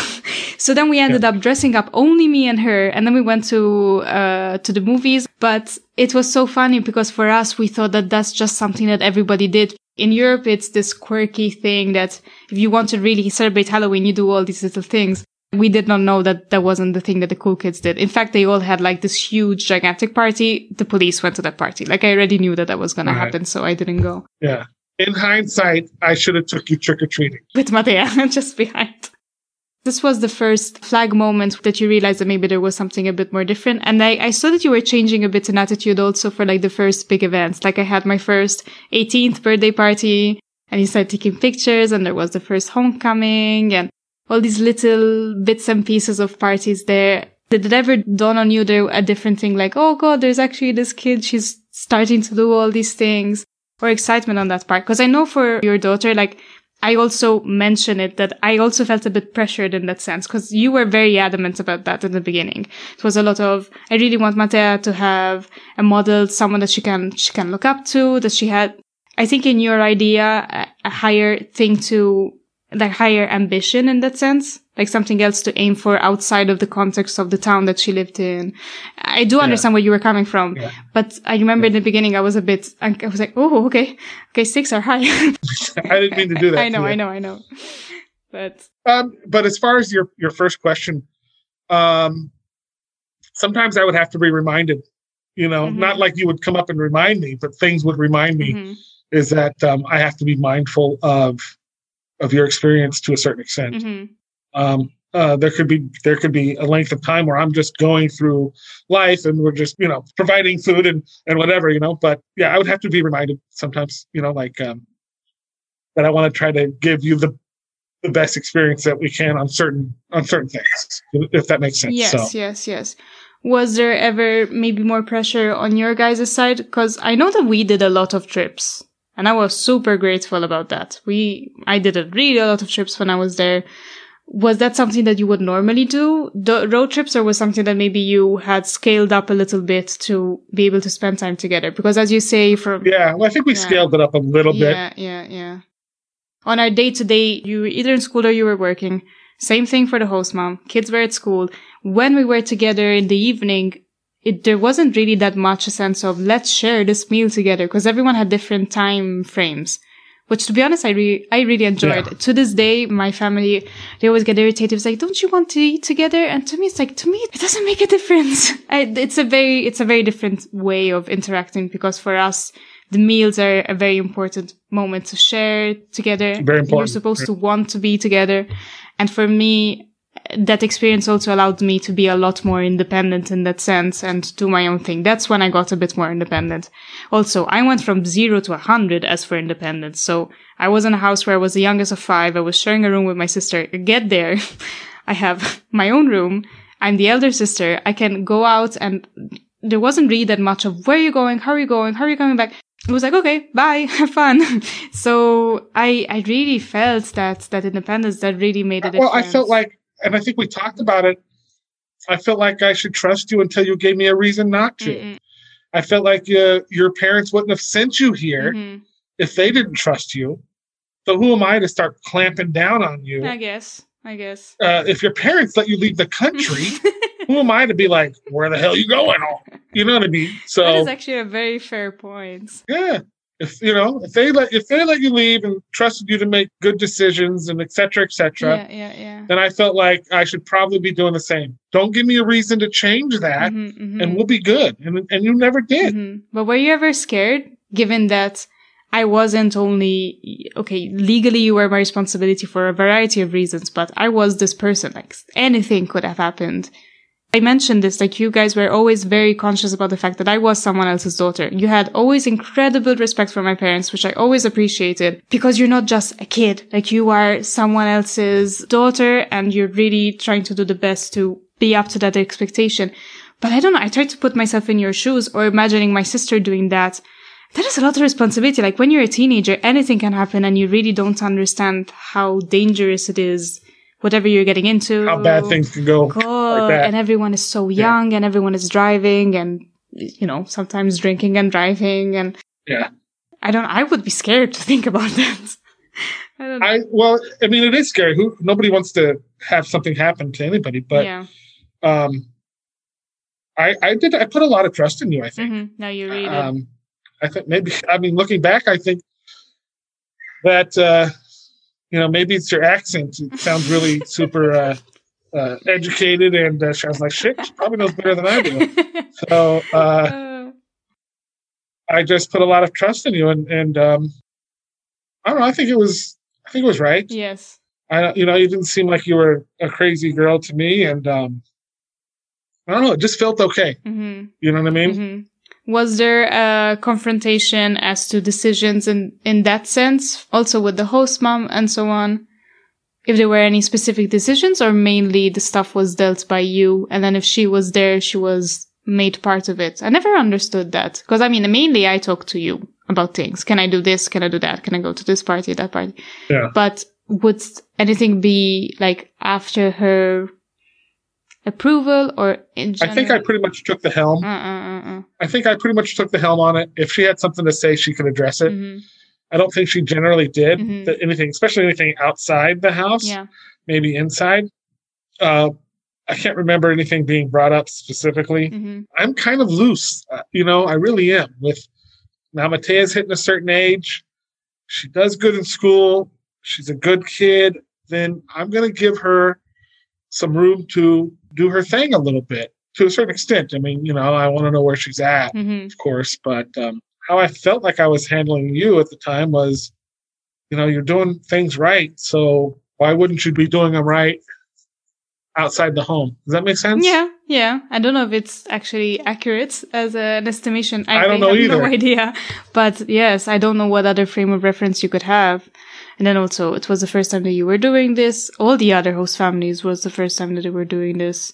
so then we ended yeah. up dressing up only me and her. And then we went to, uh, to the movies. But it was so funny because for us, we thought that that's just something that everybody did. In Europe, it's this quirky thing that if you want to really celebrate Halloween, you do all these little things. We did not know that that wasn't the thing that the cool kids did. In fact, they all had like this huge, gigantic party. The police went to that party. Like I already knew that that was going to happen, so I didn't go. Yeah. In hindsight, I should have took you trick or treating with Matea just behind. This was the first flag moment that you realized that maybe there was something a bit more different. And I, I saw that you were changing a bit in attitude also for like the first big events. Like I had my first 18th birthday party and you started taking pictures and there was the first homecoming and all these little bits and pieces of parties there. Did it ever dawn on you there a different thing like, oh God, there's actually this kid. She's starting to do all these things or excitement on that part? Cause I know for your daughter, like I also mention it that I also felt a bit pressured in that sense because you were very adamant about that in the beginning. It was a lot of, I really want Matea to have a model, someone that she can, she can look up to, that she had, I think in your idea, a, a higher thing to, like higher ambition in that sense like something else to aim for outside of the context of the town that she lived in. I do understand yeah. where you were coming from, yeah. but I remember yeah. in the beginning I was a bit, I was like, oh, okay, okay, stakes are high. I didn't mean to do that. I know, I know, I know. But um, but as far as your your first question, um, sometimes I would have to be reminded. You know, mm-hmm. not like you would come up and remind me, but things would remind me. Mm-hmm. Is that um, I have to be mindful of of your experience to a certain extent. Mm-hmm um, uh, there could be there could be a length of time where I'm just going through life and we're just you know providing food and and whatever you know. But yeah, I would have to be reminded sometimes you know like um, that I want to try to give you the the best experience that we can on certain on certain things if that makes sense. Yes, so. yes, yes. Was there ever maybe more pressure on your guys' side? Because I know that we did a lot of trips. And I was super grateful about that. We, I did a really a lot of trips when I was there was that something that you would normally do? The road trips or was something that maybe you had scaled up a little bit to be able to spend time together? Because as you say from yeah well, i think we yeah. scaled it up a little bit. Yeah yeah yeah. On our day to day you were either in school or you were working. Same thing for the host mom. Kids were at school. When we were together in the evening it, there wasn't really that much a sense of let's share this meal together because everyone had different time frames which to be honest, I really, I really enjoyed. Yeah. To this day, my family, they always get irritated. It's like, don't you want to eat together? And to me, it's like, to me, it doesn't make a difference. I, it's a very, it's a very different way of interacting because for us, the meals are a very important moment to share together. Very important. You're supposed to want to be together. And for me, that experience also allowed me to be a lot more independent in that sense and do my own thing. That's when I got a bit more independent. Also, I went from zero to a hundred as for independence. So I was in a house where I was the youngest of five. I was sharing a room with my sister. Get there. I have my own room. I'm the elder sister. I can go out and there wasn't really that much of where are you going? How are you going? How are you coming back? It was like, okay, bye, have fun. so I, I really felt that, that independence that really made a difference. Well, I felt like, and I think we talked about it. I felt like I should trust you until you gave me a reason not to. Mm-mm. I felt like uh, your parents wouldn't have sent you here mm-hmm. if they didn't trust you. So who am I to start clamping down on you? I guess. I guess. Uh, if your parents let you leave the country, who am I to be like, where the hell are you going? You know what I mean? So that is actually a very fair point. Yeah. If you know, if they let if they let you leave and trusted you to make good decisions and etc. etc. Yeah, yeah, yeah. Then I felt like I should probably be doing the same. Don't give me a reason to change that, mm-hmm, mm-hmm. and we'll be good. And and you never did. Mm-hmm. But were you ever scared, given that I wasn't only, okay, legally you were my responsibility for a variety of reasons, but I was this person. Like anything could have happened. I mentioned this, like you guys were always very conscious about the fact that I was someone else's daughter. You had always incredible respect for my parents, which I always appreciated because you're not just a kid. Like you are someone else's daughter and you're really trying to do the best to be up to that expectation. But I don't know. I try to put myself in your shoes or imagining my sister doing that that is a lot of responsibility. Like when you're a teenager, anything can happen and you really don't understand how dangerous it is, whatever you're getting into. How bad things can go. Like and everyone is so young yeah. and everyone is driving and, you know, sometimes drinking and driving and. Yeah. I don't, I would be scared to think about that. I don't know. I, well, I mean, it is scary. Who, nobody wants to have something happen to anybody, but, yeah. um, I, I did, I put a lot of trust in you, I think. Mm-hmm. No, you really um, I think maybe, I mean, looking back, I think that, uh, you know, maybe it's your accent. It sounds really super uh, uh, educated. And uh, I was like, shit, she probably knows better than I do. So uh, I just put a lot of trust in you. And, and um, I don't know, I think it was, I think it was right. Yes. I, you know, you didn't seem like you were a crazy girl to me. And um, I don't know, it just felt okay. Mm-hmm. You know what I mean? Mm-hmm. Was there a confrontation as to decisions in, in that sense? Also with the host mom and so on? If there were any specific decisions or mainly the stuff was dealt by you and then if she was there, she was made part of it. I never understood that. Cause I mean, mainly I talk to you about things. Can I do this? Can I do that? Can I go to this party, that party? Yeah. But would anything be like after her approval or in general? I think I pretty much took the helm. Uh-uh-uh. I think I pretty much took the helm on it. If she had something to say, she could address it. Mm-hmm. I don't think she generally did mm-hmm. anything, especially anything outside the house. Yeah. Maybe inside. Uh, I can't remember anything being brought up specifically. Mm-hmm. I'm kind of loose, uh, you know. I really am. With now, Matea's hitting a certain age. She does good in school. She's a good kid. Then I'm going to give her some room to do her thing a little bit to a certain extent. I mean, you know, I want to know where she's at, mm-hmm. of course, but um, how I felt like I was handling you at the time was, you know, you're doing things right. So why wouldn't you be doing them right outside the home? Does that make sense? Yeah, yeah. I don't know if it's actually accurate as an estimation. I, I don't know have either. No idea. But yes, I don't know what other frame of reference you could have. And then also, it was the first time that you were doing this. All the other host families was the first time that they were doing this.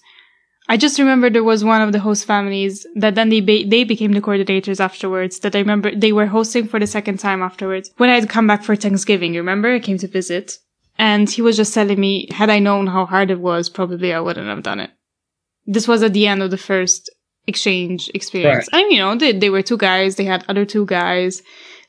I just remember there was one of the host families that then they be- they became the coordinators afterwards. That I remember they were hosting for the second time afterwards. When I had come back for Thanksgiving, you remember? I came to visit, and he was just telling me, had I known how hard it was, probably I wouldn't have done it. This was at the end of the first exchange experience. Right. And you know, they, they were two guys. They had other two guys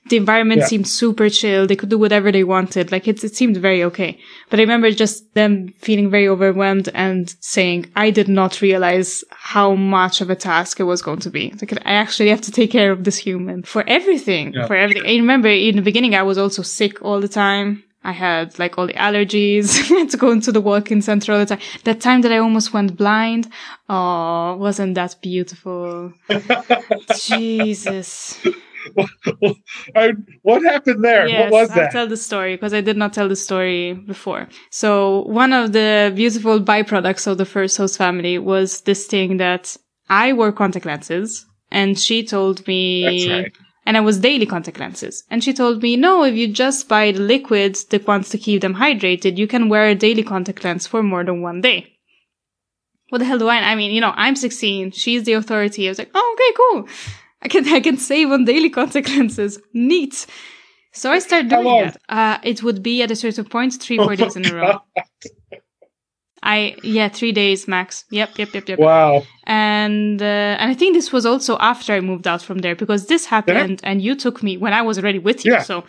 the environment yeah. seemed super chill. They could do whatever they wanted. Like it, it seemed very okay. But I remember just them feeling very overwhelmed and saying, I did not realize how much of a task it was going to be. Like I actually have to take care of this human for everything, yeah. for everything. I remember in the beginning, I was also sick all the time. I had like all the allergies. I had to go into the walk-in center all the time. That time that I almost went blind. Oh, wasn't that beautiful? Jesus. I, what happened there? Yes, what was I'll that? tell the story because I did not tell the story before. So one of the beautiful byproducts of the first host family was this thing that I wore contact lenses and she told me right. and I was daily contact lenses. And she told me, no, if you just buy the liquids, the ones to keep them hydrated, you can wear a daily contact lens for more than one day. What the hell do I? I mean, you know, I'm 16. She's the authority. I was like, oh, okay, cool. I can I can save on daily consequences. Neat. So I started doing that. Uh, it would be at a certain point, three, four Oh days in a row. I yeah, three days max. Yep, yep, yep, yep. Wow. And uh, and I think this was also after I moved out from there because this happened and you took me when I was already with you. Yeah. So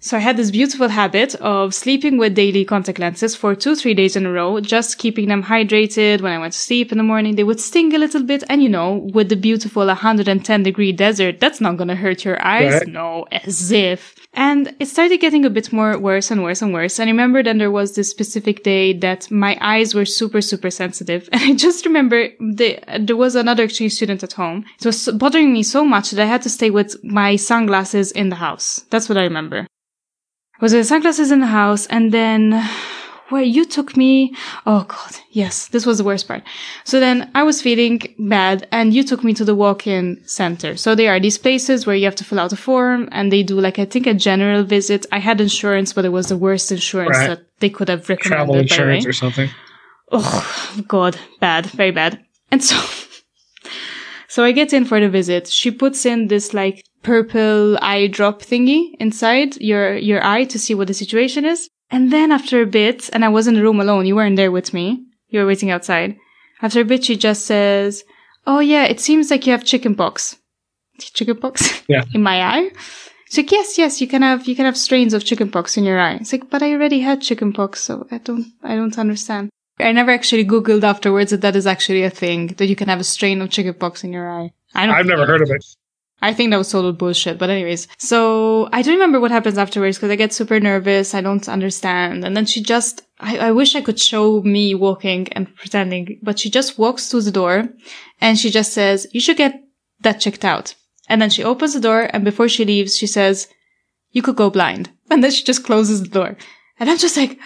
so I had this beautiful habit of sleeping with daily contact lenses for two, three days in a row, just keeping them hydrated. When I went to sleep in the morning, they would sting a little bit. And you know, with the beautiful 110 degree desert, that's not going to hurt your eyes. Right. No, as if. And it started getting a bit more worse and worse and worse. And I remember then there was this specific day that my eyes were super, super sensitive. And I just remember the, there was another exchange student at home. It was bothering me so much that I had to stay with my sunglasses in the house. That's what I remember. Was with sunglasses in the house and then where you took me. Oh God. Yes. This was the worst part. So then I was feeling bad and you took me to the walk-in center. So there are these places where you have to fill out a form and they do like, I think a general visit. I had insurance, but it was the worst insurance Right. that they could have recommended. Travel insurance or something. Oh God, bad, very bad. And so, so I get in for the visit. She puts in this like purple eye drop thingy inside your, your eye to see what the situation is. And then after a bit, and I was in the room alone, you weren't there with me. You were waiting outside. After a bit, she just says, Oh yeah, it seems like you have chicken pox. Chicken pox? Yeah. in my eye? She's like, yes, yes, you can have, you can have strains of chicken pox in your eye. It's like, but I already had chicken pox, so I don't, I don't understand. I never actually Googled afterwards that that is actually a thing, that you can have a strain of chickenpox in your eye. I don't I've never heard of it. I think that was total bullshit, but anyways. So I don't remember what happens afterwards because I get super nervous. I don't understand. And then she just, I, I wish I could show me walking and pretending, but she just walks to the door and she just says, you should get that checked out. And then she opens the door and before she leaves, she says, you could go blind. And then she just closes the door. And I'm just like,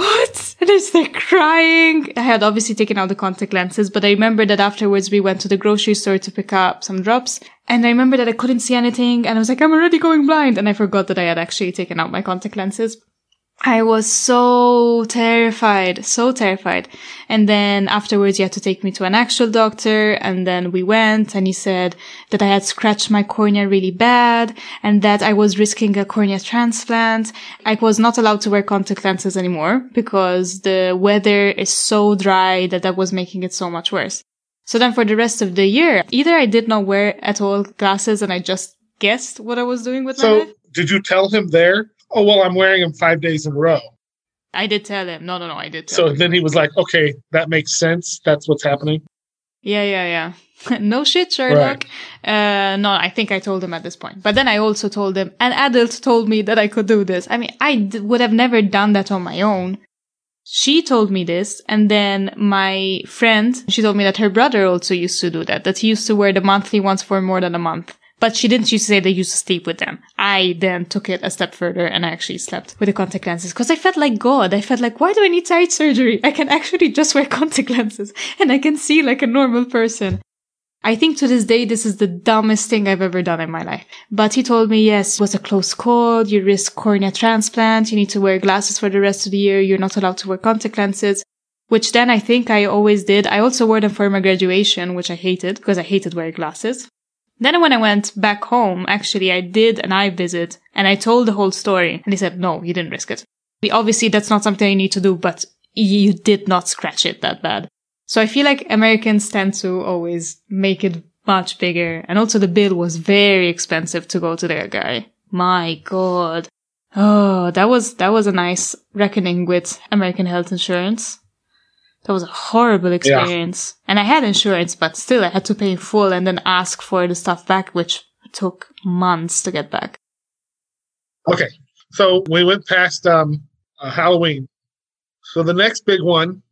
what? And I start crying. I had obviously taken out the contact lenses, but I remember that afterwards we went to the grocery store to pick up some drops. And I remember that I couldn't see anything. And I was like, I'm already going blind. And I forgot that I had actually taken out my contact lenses. I was so terrified, so terrified. And then afterwards, he had to take me to an actual doctor. And then we went and he said that I had scratched my cornea really bad and that I was risking a cornea transplant. I was not allowed to wear contact lenses anymore because the weather is so dry that that was making it so much worse. So then for the rest of the year, either I did not wear at all glasses and I just guessed what I was doing with my So, life. did you tell him there? Oh, well, I'm wearing them five days in a row. I did tell him. No, no, no, I did tell So him. then he was like, okay, that makes sense. That's what's happening. Yeah, yeah, yeah. no shit, Sherlock. Uh, no, I think I told him at this point. But then I also told him, an adult told me that I could do this. I mean, I d- would have never done that on my own. She told me this, and then my friend, she told me that her brother also used to do that, that he used to wear the monthly ones for more than a month. But she didn't used to say they used to sleep with them. I then took it a step further and I actually slept with the contact lenses because I felt like God. I felt like, why do I need eye surgery? I can actually just wear contact lenses and I can see like a normal person. I think to this day, this is the dumbest thing I've ever done in my life. But he told me, yes, it was a close call. You risk cornea transplant. You need to wear glasses for the rest of the year. You're not allowed to wear contact lenses, which then I think I always did. I also wore them for my graduation, which I hated because I hated wearing glasses. Then when I went back home, actually, I did an eye visit and I told the whole story and he said, no, you didn't risk it. Obviously, that's not something you need to do, but you did not scratch it that bad. So I feel like Americans tend to always make it much bigger. And also the bill was very expensive to go to that guy. My God. Oh, that was, that was a nice reckoning with American health insurance. That was a horrible experience. And I had insurance, but still I had to pay in full and then ask for the stuff back, which took months to get back. Okay. So we went past um, uh, Halloween. So the next big one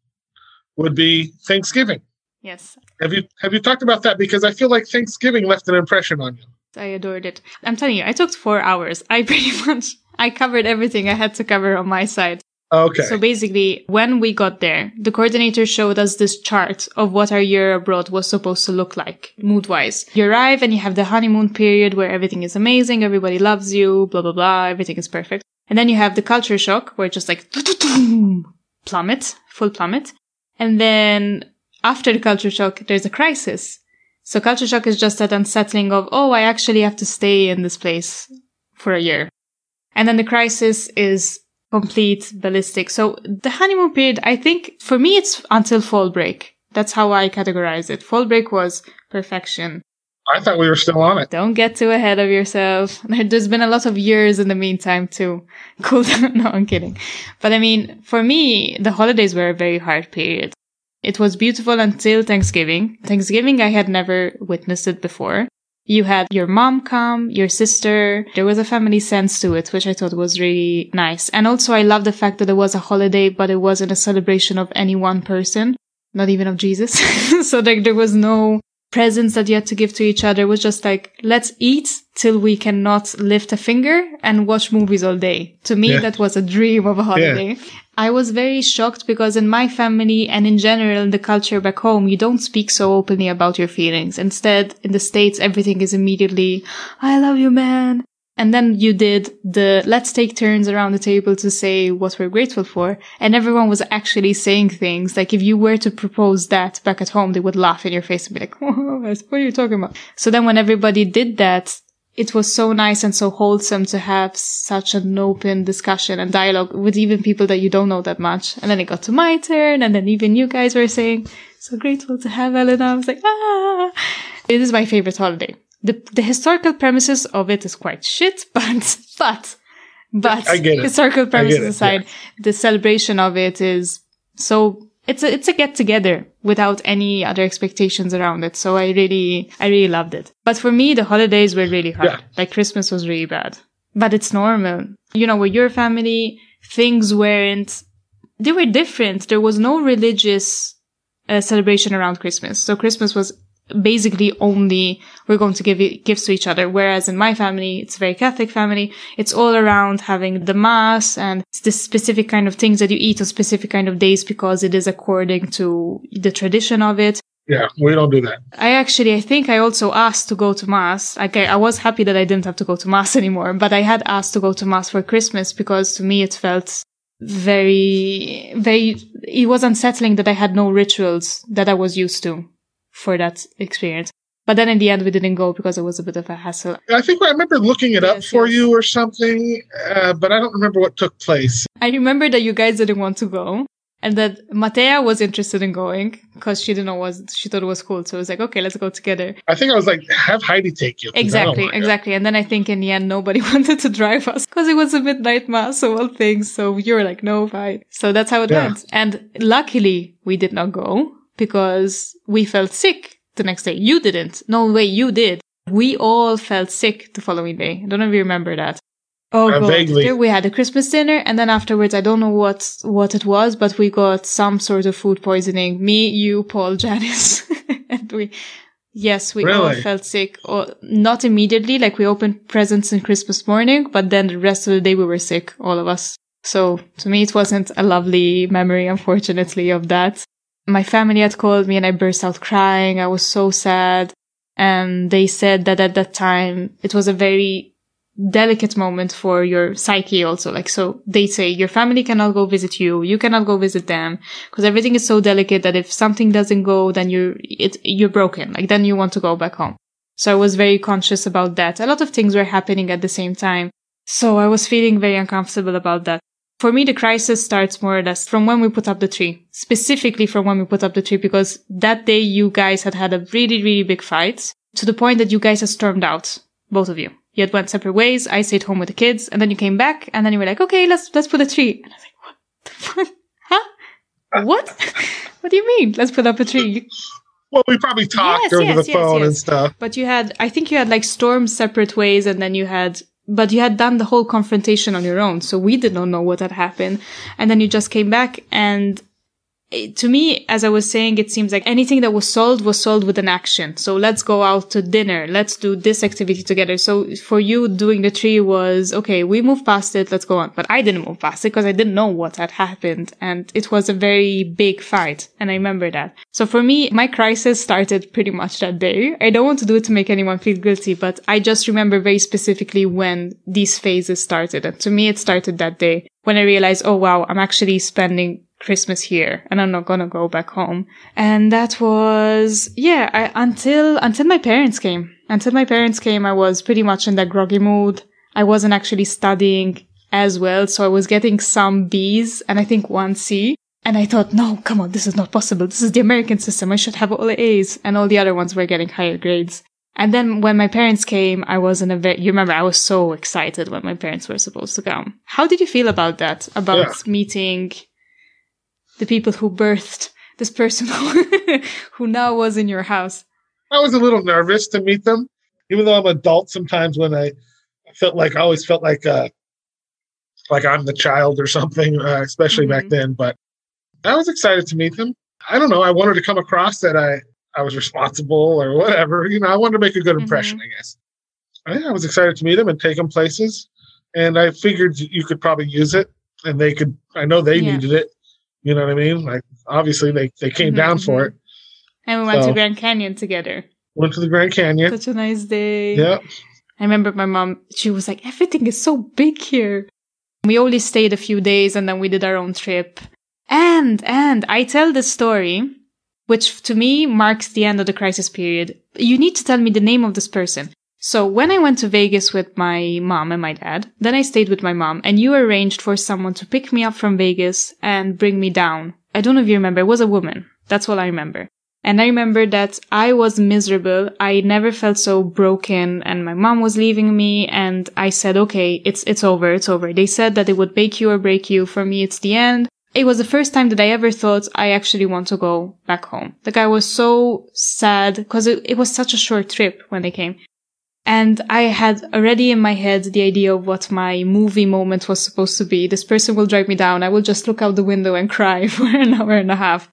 would be Thanksgiving. Yes. Have you have you talked about that? Because I feel like Thanksgiving left an impression on you. I adored it. I'm telling you, I took four hours. I pretty much, I covered everything I had to cover on my side. Okay. So basically, when we got there, the coordinator showed us this chart of what our year abroad was supposed to look like, mood wise. You arrive and you have the honeymoon period where everything is amazing, everybody loves you, blah, blah, blah, everything is perfect. And then you have the culture shock where it's just like plummet, full plummet. And then after the culture shock, there's a crisis. So culture shock is just that unsettling of, oh, I actually have to stay in this place for a year. And then the crisis is complete ballistic. So the honeymoon period, I think for me, it's until fall break. That's how I categorize it. Fall break was perfection. I thought we were still on it. Don't get too ahead of yourself. There's been a lot of years in the meantime too. Cool down. No, I'm kidding. But I mean, for me, the holidays were a very hard period. It was beautiful until Thanksgiving. Thanksgiving, I had never witnessed it before. You had your mom come, your sister. There was a family sense to it, which I thought was really nice. And also I love the fact that it was a holiday, but it wasn't a celebration of any one person, not even of Jesus. so like there was no presents that you had to give to each other. It was just like, let's eat till we cannot lift a finger and watch movies all day. To me, yeah. that was a dream of a holiday. Yeah. I was very shocked because in my family and in general in the culture back home, you don't speak so openly about your feelings. Instead, in the States, everything is immediately, I love you, man. And then you did the let's take turns around the table to say what we're grateful for. And everyone was actually saying things. Like if you were to propose that back at home, they would laugh in your face and be like, what are you talking about? So then when everybody did that, it was so nice and so wholesome to have such an open discussion and dialogue with even people that you don't know that much. And then it got to my turn and then even you guys were saying, so grateful to have Elena. I was like, ah, it is my favorite holiday the the historical premises of it is quite shit, but but but historical premises aside, yeah. the celebration of it is so it's a it's a get together without any other expectations around it. So I really I really loved it. But for me, the holidays were really hard. Yeah. Like Christmas was really bad, but it's normal. You know, with your family, things weren't they were different. There was no religious uh, celebration around Christmas. So Christmas was basically only we're going to give gifts to each other. Whereas in my family, it's a very Catholic family. It's all around having the mass and the specific kind of things that you eat on specific kind of days because it is according to the tradition of it. Yeah, we don't do that. I actually, I think I also asked to go to mass. I, I was happy that I didn't have to go to mass anymore, but I had asked to go to mass for Christmas because to me it felt very, very, it was unsettling that I had no rituals that I was used to for that experience. But then in the end, we didn't go because it was a bit of a hassle. I think I remember looking it yes, up for yes. you or something, uh, but I don't remember what took place. I remember that you guys didn't want to go. And that Matea was interested in going because she didn't know what she thought it was cool. So I was like, okay, let's go together. I think I was like, have Heidi take you. Exactly, exactly. And then I think in the end, nobody wanted to drive us because it was a midnight mass of all things. So you were like, no, fine. So that's how it yeah. went. And luckily, we did not go because we felt sick the next day. You didn't. No way, you did. We all felt sick the following day. I don't know if you remember that. Oh uh, god! Vaguely. We had a Christmas dinner, and then afterwards, I don't know what what it was, but we got some sort of food poisoning. Me, you, Paul, Janice, and we. Yes, we really? all felt sick. Or not immediately, like we opened presents on Christmas morning, but then the rest of the day we were sick, all of us. So to me, it wasn't a lovely memory, unfortunately, of that my family had called me and I burst out crying. I was so sad. And they said that at that time it was a very delicate moment for your psyche also. Like, so they say your family cannot go visit you. You cannot go visit them because everything is so delicate that if something doesn't go, then you're, it, you're broken. Like then you want to go back home. So I was very conscious about that. A lot of things were happening at the same time. So I was feeling very uncomfortable about that. For me, the crisis starts more or less from when we put up the tree, specifically from when we put up the tree, because that day you guys had had a really, really big fight to the point that you guys had stormed out, both of you. You had went separate ways. I stayed home with the kids and then you came back and then you were like, okay, let's, let's put a tree. And I was like, what the fuck? Huh? What? what do you mean? Let's put up a tree. Well, we probably talked yes, over yes, the phone yes, and stuff. But you had, I think you had like stormed separate ways and then you had but you had done the whole confrontation on your own. So we did not know what had happened. And then you just came back and to me, as I was saying, it seems like anything that was sold was sold with an action. So let's go out to dinner. Let's do this activity together. So for you, doing the tree was, okay, we move past it. Let's go on. But I didn't move past it because I didn't know what had happened. And it was a very big fight. And I remember that. So for me, my crisis started pretty much that day. I don't want to do it to make anyone feel guilty, but I just remember very specifically when these phases started. And to me, it started that day when I realized, oh wow, I'm actually spending Christmas here and I'm not gonna go back home. And that was, yeah, I, until, until my parents came. Until my parents came, I was pretty much in that groggy mood. I wasn't actually studying as well. So I was getting some B's and I think one C. And I thought, no, come on, this is not possible. This is the American system. I should have all the A's. And all the other ones were getting higher grades. And then when my parents came, I was in a very, you remember, I was so excited when my parents were supposed to come. How did you feel about that? About yeah. meeting the people who birthed this person who now was in your house? I was a little nervous to meet them, even though I'm an adult. Sometimes when I felt like I always felt like uh, like I'm the child or something, uh, especially mm-hmm. back then. But I was excited to meet them. I don't know. I wanted to come across that I I was responsible or whatever. You know, I wanted to make a good impression. Mm-hmm. I guess. I, I was excited to meet them and take them places, and I figured you could probably use it, and they could. I know they yeah. needed it you know what I mean? Like obviously they they came mm-hmm, down for mm-hmm. it. And we went so, to Grand Canyon together. Went to the Grand Canyon. Such a nice day. Yeah. I remember my mom, she was like, everything is so big here. We only stayed a few days and then we did our own trip. And, and I tell this story, which to me marks the end of the crisis period. You need to tell me the name of this person. So when I went to Vegas with my mom and my dad, then I stayed with my mom and you arranged for someone to pick me up from Vegas and bring me down. I don't know if you remember. It was a woman. That's all I remember. And I remember that I was miserable. I never felt so broken and my mom was leaving me and I said, okay, it's, it's over. It's over. They said that it would make you or break you. For me, it's the end. It was the first time that I ever thought I actually want to go back home. Like I was so sad because it, it was such a short trip when they came. And I had already in my head the idea of what my movie moment was supposed to be. This person will drive me down. I will just look out the window and cry for an hour and a half.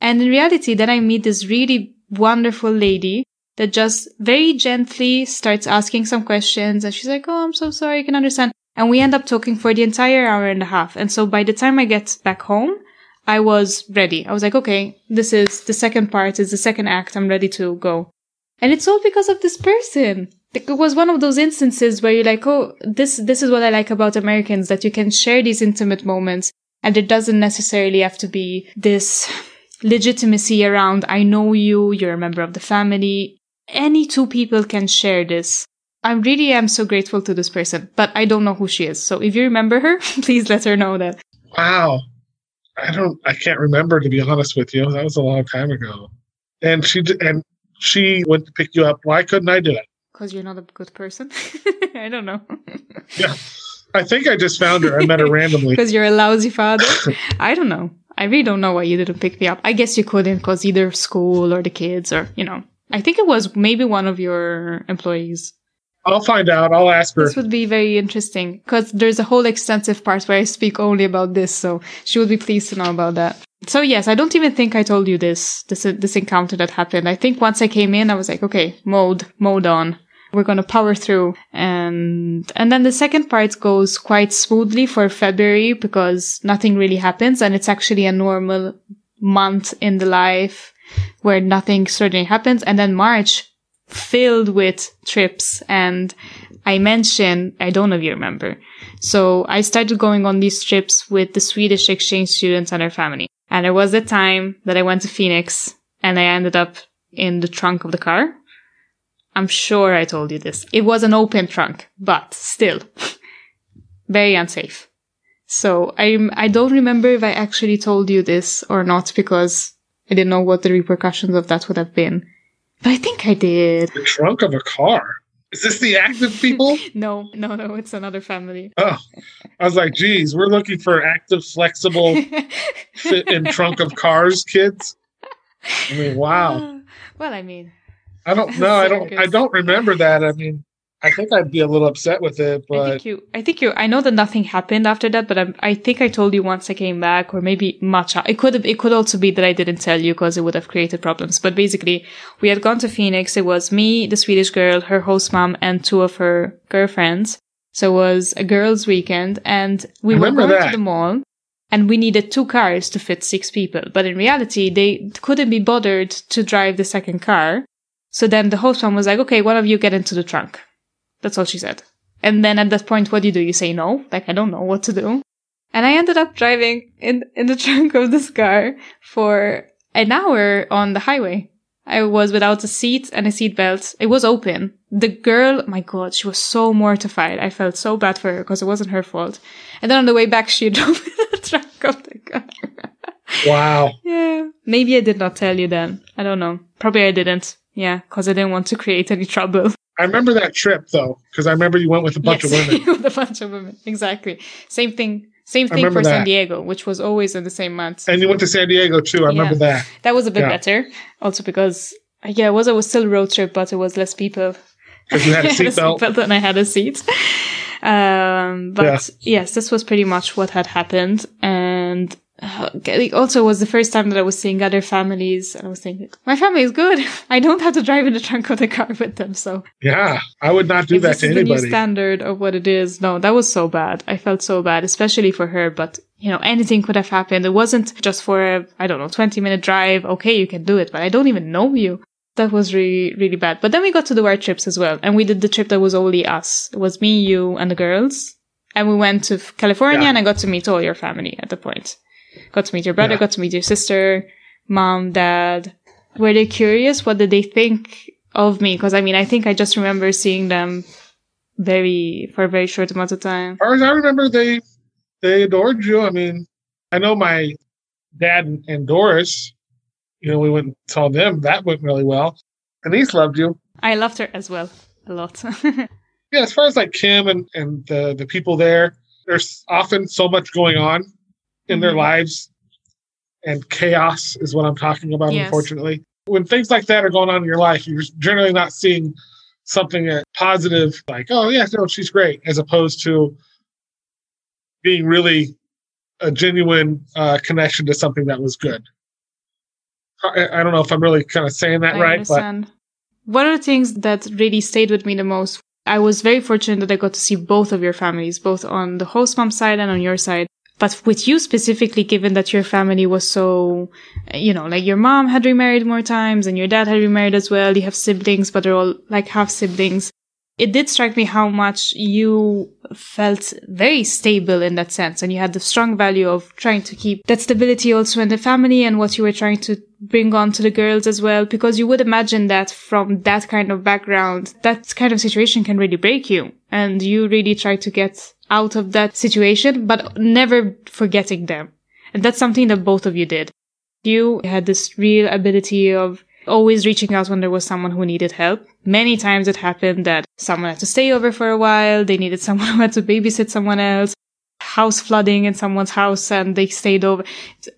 And in reality, then I meet this really wonderful lady that just very gently starts asking some questions. And she's like, Oh, I'm so sorry. I can understand. And we end up talking for the entire hour and a half. And so by the time I get back home, I was ready. I was like, okay, this is the second part, is the second act. I'm ready to go. And it's all because of this person it was one of those instances where you're like, oh, this, this is what I like about Americans, that you can share these intimate moments and it doesn't necessarily have to be this legitimacy around, I know you, you're a member of the family. Any two people can share this. I really am so grateful to this person, but I don't know who she is. So if you remember her, please let her know that. Wow. I don't, I can't remember to be honest with you. That was a long time ago. And she, and she went to pick you up. Why couldn't I do it? Because you're not a good person. I don't know. yeah. I think I just found her. I met her randomly. Because you're a lousy father. I don't know. I really don't know why you didn't pick me up. I guess you couldn't because either school or the kids or, you know, I think it was maybe one of your employees. I'll find out. I'll ask her. This would be very interesting because there's a whole extensive part where I speak only about this. So she would be pleased to know about that. So yes, I don't even think I told you this, this, this encounter that happened. I think once I came in, I was like, okay, mode, mode on. We're going to power through. And, and then the second part goes quite smoothly for February because nothing really happens and it's actually a normal month in the life where nothing certainly happens. And then March filled with trips and I mentioned, I don't know if you remember. So I started going on these trips with the Swedish exchange students and their family. And there was a time that I went to Phoenix and I ended up in the trunk of the car I'm sure I told you this. It was an open trunk, but still very unsafe. So I I don't remember if I actually told you this or not because I didn't know what the repercussions of that would have been. But I think I did. The trunk of a car. Is this the active people? no, no, no. It's another family. Oh, I was like, geez, we're looking for active, flexible, fit in trunk of cars kids. I mean, wow. well, I mean, I don't know. I don't. I don't remember that. I mean, I think I'd be a little upset with it, I think you. I think you. I know that nothing happened after that, but I'm, I think I told you once I came back, or maybe much. It could. have- It could also be that I didn't tell you because it would have created problems. But basically, we had gone to Phoenix. It was me, the Swedish girl, her host mom, and two of her girlfriends. So it was a girls' weekend, and we I were going that. to the mall. And we needed two cars to fit six people. But in reality, they couldn't be bothered to drive the second car. So then the host mom was like, okay, one of you get into the trunk. That's all she said. And then at that point, what do you do? You say no? Like, I don't know what to do. And I ended up driving in, in the trunk of this car for an hour on the highway. I was without a seat and a seat belt. It was open. The girl, my god, she was so mortified. I felt so bad for her because it wasn't her fault. And then on the way back, she drove in the trunk of the car. wow. yeah. Maybe I did not tell you then. I don't know. Probably I didn't. Yeah, because I didn't want to create any trouble. I remember that trip though, because I remember you went with a bunch yes, of women. with a bunch of women. Exactly. Same thing. Same thing for San. Diego, which was always in the same month. And you went to San Diego too. I remember that. That was a bit Yeah. better, also because yeah, it was it was still a road trip, but it was less people. Because you had a I had a seatbelt. seatbelt and I had a seat. Um, but yes, this was pretty much what had happened, and uh, it also was the first time that I was seeing other families, and I was thinking, my family is good. I don't have to drive in the trunk of the car with them, so Yeah, I would not do if that this to is the new anybody. standard of what it is. No, that was so bad. I felt so bad, especially for her. But you know, anything could have happened. It wasn't just for a I don't know twenty minute drive. Okay, you can do it, but I don't even know you. That was really really bad. But then we got to do our trips as well, and we did the trip that was only us. It was me, you, and the girls, and we went to California, Yeah. and I got to meet all your family at the point. Got to meet your brother, Yeah. got to meet your sister, mom, dad. Were they curious? What did they think of me? Because I mean, I think I just remember seeing them very for a very short amount of time. As far as I remember, they they adored you. I mean, I know my dad and, and Doris. You know, we went and saw them. That went really well. Denise loved you. I loved her as well a lot. Yeah, as far as like Kim and and the the people there, there's often so much going on in their Mhm. lives, and chaos is what I'm talking about. Yes. Unfortunately, when things like that are going on in your life, you're generally not seeing something that positive, like oh yeah, no, she's great, as opposed to being really a genuine uh, connection to something that was good. I, I don't know if I'm really kind of saying that I right, but. One of the things that really stayed with me the most, I was very fortunate that I got to see both of your families, both on the host mom side and on your side. But with you specifically, given that your family was so, you know, like your mom had remarried more times and your dad had remarried as well. You have siblings, but they're all like half siblings. It did strike me how much you felt very stable in that sense. And you had the strong value of trying to keep that stability also in the family and what you were trying to bring on to the girls as well. Because you would imagine that from that kind of background, that kind of situation can really break you. And you really try to get out of that situation, but never forgetting them. And that's something that both of you did. You had this real ability of always reaching out when there was someone who needed help. Many times it happened that someone had to stay over for a while. They needed someone who had to babysit someone else. House flooding in someone's house and they stayed over.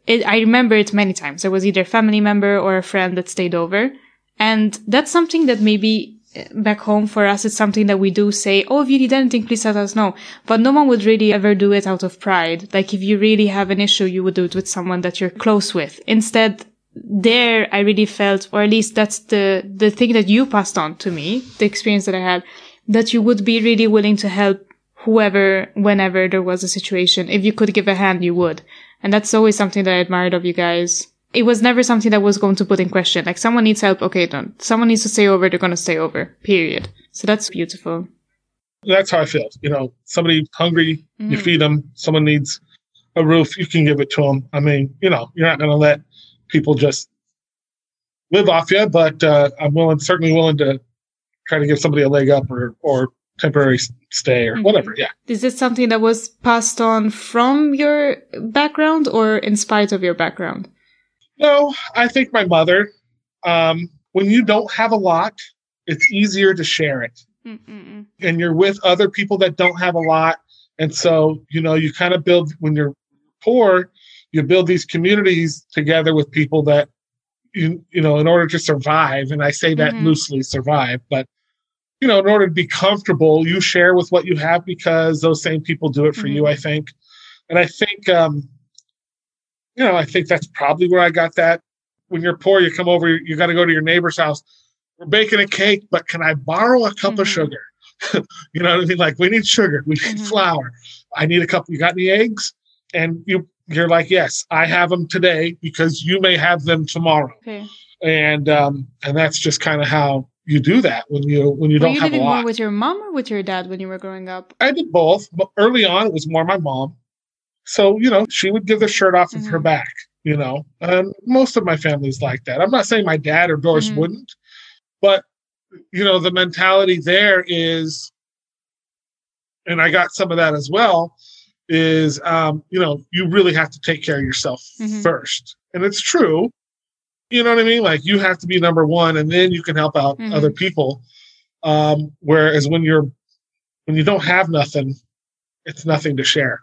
It, I remember it many times. There was either a family member or a friend that stayed over. And that's something that maybe back home for us, it's something that we do say, oh, if you need anything, please let us know. But no one would really ever do it out of pride. Like if you really have an issue, you would do it with someone that you're close with. Instead, there I really felt, or at least that's the, the thing that you passed on to me, the experience that I had, that you would be really willing to help whoever, whenever there was a situation. If you could give a hand, you would. And that's always something that I admired of you guys. It was never something that was going to put in question. Like someone needs help, okay, done. Someone needs to stay over, they're going to stay over. Period. So that's beautiful. that's how I feel. You know, somebody hungry, you Mhm. feed them. Someone needs a roof, you can give it to them. I mean, you know, you're not going to let people just live off you, but uh, I'm willing, certainly willing to try to give somebody a leg up or or temporary stay or Mhm. whatever. Yeah. Is this something that was passed on from your background or in spite of your background? No, I think my mother. Um, when you don't have a lot, it's easier to share it. Mm-mm-mm. and you're with other people that don't have a lot. And so, you know, you kind of build when you're poor, you build these communities together with people that you you know, in order to survive, and I say that Mhm. loosely survive, but you know, in order to be comfortable, you share with what you have because those same people do it for Mhm. you, I think. And I think, um, you know, I think that's probably where I got that. When you're poor, you come over, you, you got to go to your neighbor's house. We're baking a cake, but can I borrow a cup of Mhm. sugar? you know what I mean? Like, we need sugar, we need Mhm. flour. I need a cup. You got any eggs? And you, you're like, yes, I have them today because you may have them tomorrow. Okay. And um, and that's just kind of how you do that when you when you don't you have a living lot. more with your mom or with your dad when you were growing up? I did both, but early on it was more my mom. So, you know, she would give the shirt off of her Mhm. back, you know. And most of my family's like that. I'm not saying my dad or Doris Mhm. wouldn't, but you know, the mentality there is and I got some of that as well, is um, you know, you really have to take care of yourself Mhm. first. And it's true. You know what I mean? Like you have to be number one and then you can help out Mhm. other people. Um, whereas when you're when you don't have nothing, it's nothing to share.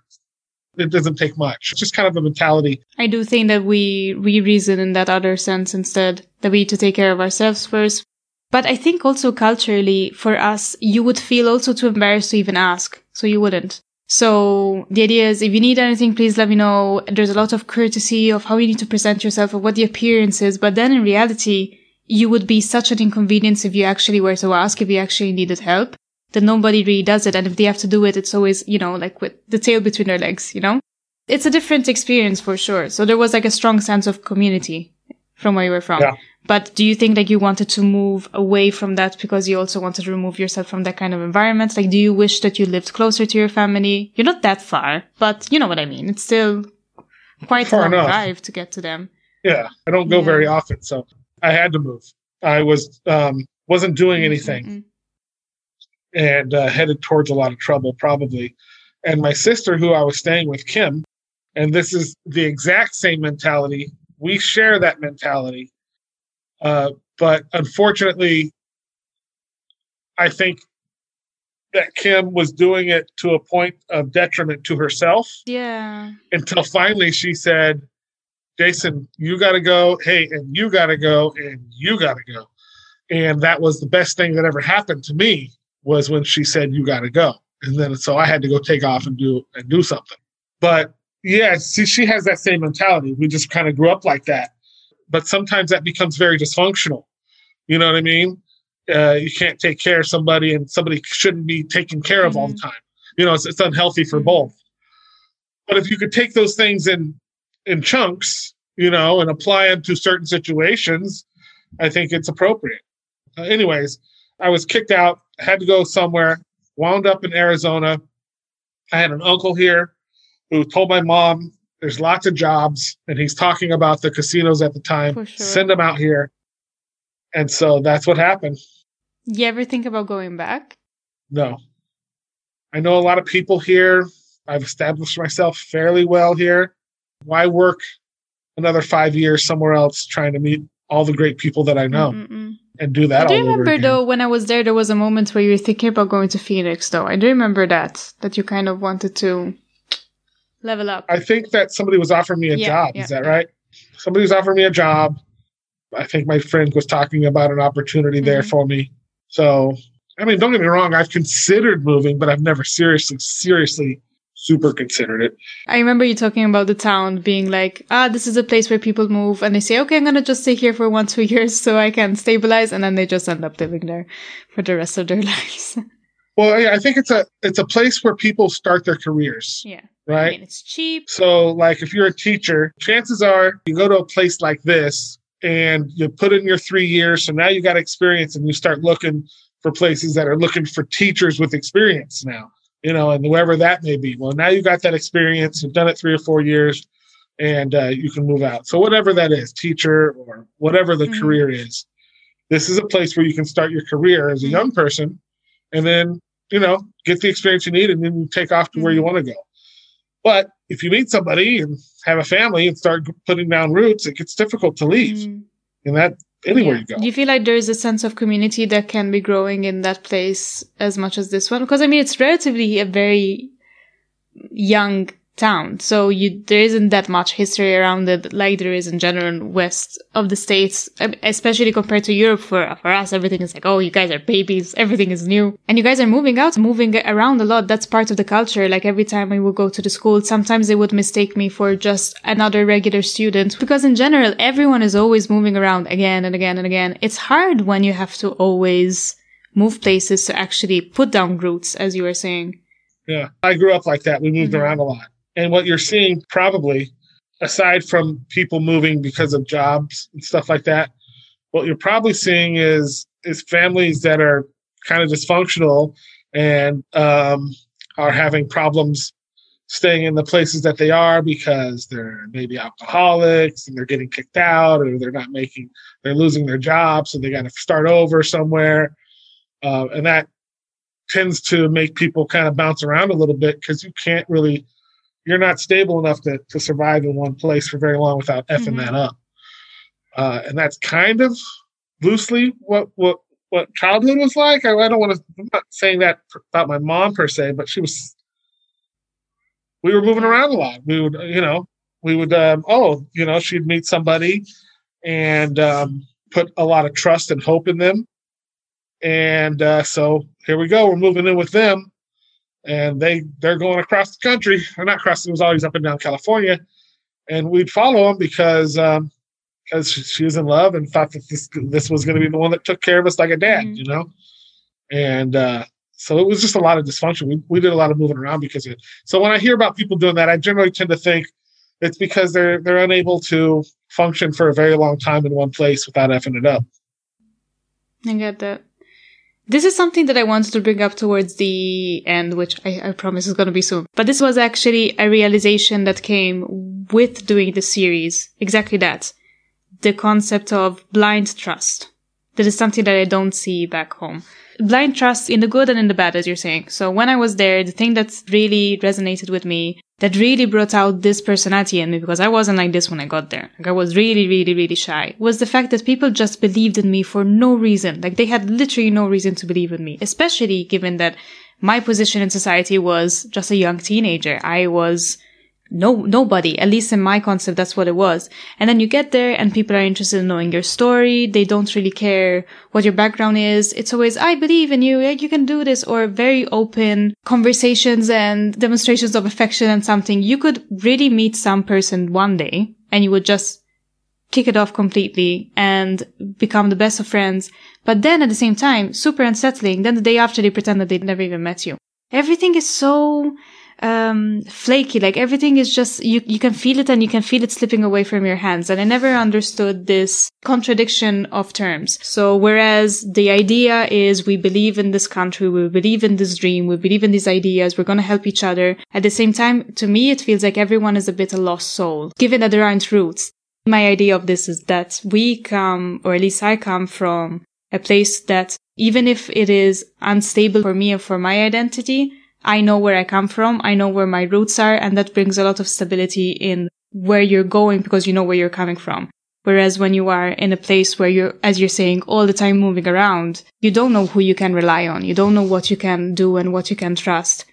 It doesn't take much. It's just kind of a mentality. I do think that we we reason in that other sense instead that we need to take care of ourselves first. But I think also culturally for us, you would feel also too embarrassed to even ask, so you wouldn't. So the idea is if you need anything, please let me know. There's a lot of courtesy of how you need to present yourself or what the appearance is. But then in reality, you would be such an inconvenience if you actually were to ask, if you actually needed help, that nobody really does it. And if they have to do it, it's always, you know, like with the tail between their legs, you know? It's a different experience for sure. So there was like a strong sense of community from where you were from. Yeah. But do you think like you wanted to move away from that because you also wanted to remove yourself from that kind of environment? Like, do you wish that you lived closer to your family? You're not that far, but you know what I mean. It's still quite Far a long enough. drive to get to them. Yeah. I don't go Yeah. very often, so I had to move. I was um wasn't doing anything. Mm-mm. And uh, headed towards a lot of trouble, probably. And my sister, who I was staying with, Kim, and this is the exact same mentality. We share that mentality. Uh, but unfortunately, I think that Kim was doing it to a point of detriment to herself Yeah. until finally she said, Jason, you got to go. Hey, and you got to go, and you got to go. And that was the best thing that ever happened to me was when she said, you got to go. And then so I had to go take off and do and do something. But yeah, see, she has that same mentality. We just kind of grew up like that. But sometimes that becomes very dysfunctional. You know what I mean? Uh, you can't take care of somebody, and somebody shouldn't be taken care of all the time. You know, it's, it's unhealthy for Mhm. both. But if you could take those things in in chunks, you know, and apply them to certain situations, I think it's appropriate. Uh, anyways, I was kicked out, had to go somewhere, wound up in Arizona. I had an uncle here who told my mom there's lots of jobs, and he's talking about the casinos at the time. Sure. Send them out here. And so that's what happened. You ever think about going back? No. I know a lot of people here. I've established myself fairly well here. Why work another five years somewhere else trying to meet all the great people that I know Mm-mm-mm. And do that I do all over remember though when I was there, there was a moment where you were thinking about going to Phoenix. Though I do remember that that you kind of wanted to level up. I think that somebody was offering me a Yeah, job. yeah, Is that yeah. right? Somebody was offering me a job. I think my friend was talking about an opportunity there Mhm. for me. So, I mean, don't get me wrong. I've considered moving, but I've never seriously, seriously, super considered it. I remember you talking about the town being like, ah, this is a place where people move, and they say, okay, I'm gonna just stay here for one, two years so I can stabilize, and then they just end up living there for the rest of their lives. Well, yeah, I think it's a it's a place where people start their careers, yeah, I right? mean, it's cheap. So, like, if you're a teacher, chances are you go to a place like this and you put in your three years. So now you got experience and you start looking for places that are looking for teachers with experience now, you know, and wherever that may be. Well, now you got that experience, you've done it three or four years, and uh, you can move out. So, whatever that is, teacher or whatever the Mhm. career is, this is a place where you can start your career as a Mhm. young person and then, you know, get the experience you need and then you take off to where you Mhm. want to go. But if you meet somebody and have a family and start putting down roots, it gets difficult to leave. Mm. And that anywhere Yeah. you go. Do you feel like there is a sense of community that can be growing in that place as much as this one? Because I mean, it's relatively a very young town. So you, there isn't that much history around it like there is in general west of the states, especially compared to Europe. For, for us, everything is like, oh, you guys are babies. Everything is new. And you guys are moving out, moving around a lot. That's part of the culture. Like every time I would go to the school, sometimes they would mistake me for just another regular student because in general, everyone is always moving around again and again and again. It's hard when you have to always move places to actually put down roots, as you were saying. Yeah, I grew up like that. We moved mm-hmm. around a lot. And what you're seeing probably, aside from people moving because of jobs and stuff like that, what you're probably seeing is is families that are kind of dysfunctional and um, are having problems staying in the places that they are because they're maybe alcoholics and they're getting kicked out or they're not making they're losing their job so they got to start over somewhere. Uh, and that tends to make people kind of bounce around a little bit because you can't really you're not stable enough to, to survive in one place for very long without effing mm-hmm. that up. Uh, and that's kind of loosely what what what childhood was like. I, I don't want to i'm not saying that about my mom per se but she was we were moving around a lot. We would you know we would um, oh you know she'd meet somebody and um, put a lot of trust and hope in them. And uh, so here we go. We're moving in with them, and they they're going across the country. Or not across. It was always up and down California, and we'd follow them because um, because she was in love and thought that this this was going to be the one that took care of us like a dad, mm-hmm. you know. And uh, so it was just a lot of dysfunction. We we did a lot of moving around because of it. So when I hear about people doing that, I generally tend to think it's because they're they're unable to function for a very long time in one place without effing it up. I get that. This is something that I wanted to bring up towards the end, which I, I promise is going to be soon. But this was actually a realization that came with doing the series. Exactly that. The concept of blind trust. That is something that I don't see back home. Blind trust in the good and in the bad, as you're saying. So when I was there, the thing that really resonated with me that really brought out this personality in me because I wasn't like this when I got there. Like I was really, really, really shy was the fact that people just believed in me for no reason. Like they had literally no reason to believe in me, especially given that my position in society was just a young teenager. I was no nobody at least in my concept that's what it was. And then you get there and people are interested in knowing your story. They don't really care what your background is. It's always i believe in you. You can do this or very open conversations and demonstrations of affection and something. You could really meet some person one day and you would just kick it off completely and become the best of friends. But then at the same time super unsettling. Then the day after they pretend that they never even met you. Everything is so um, flaky. Like everything is just, you, you can feel it and you can feel it slipping away from your hands. And I never understood this contradiction of terms. So whereas the idea is we believe in this country, we believe in this dream, we believe in these ideas, we're going to help each other. At the same time, to me, it feels like everyone is a bit a lost soul, given that there aren't roots. My idea of this is that we come, or at least I come from a place that even if it is unstable for me and for my identity, I know where I come from. I know where my roots are. And that brings a lot of stability in where you're going because you know where you're coming from. Whereas when you are in a place where you're, as you're saying, all the time moving around, you don't know who you can rely on. You don't know what you can do and what you can trust.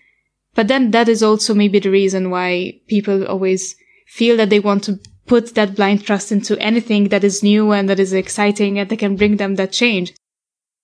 But then that is also maybe the reason why people always feel that they want to put that blind trust into anything that is new and that is exciting and that can bring them that change.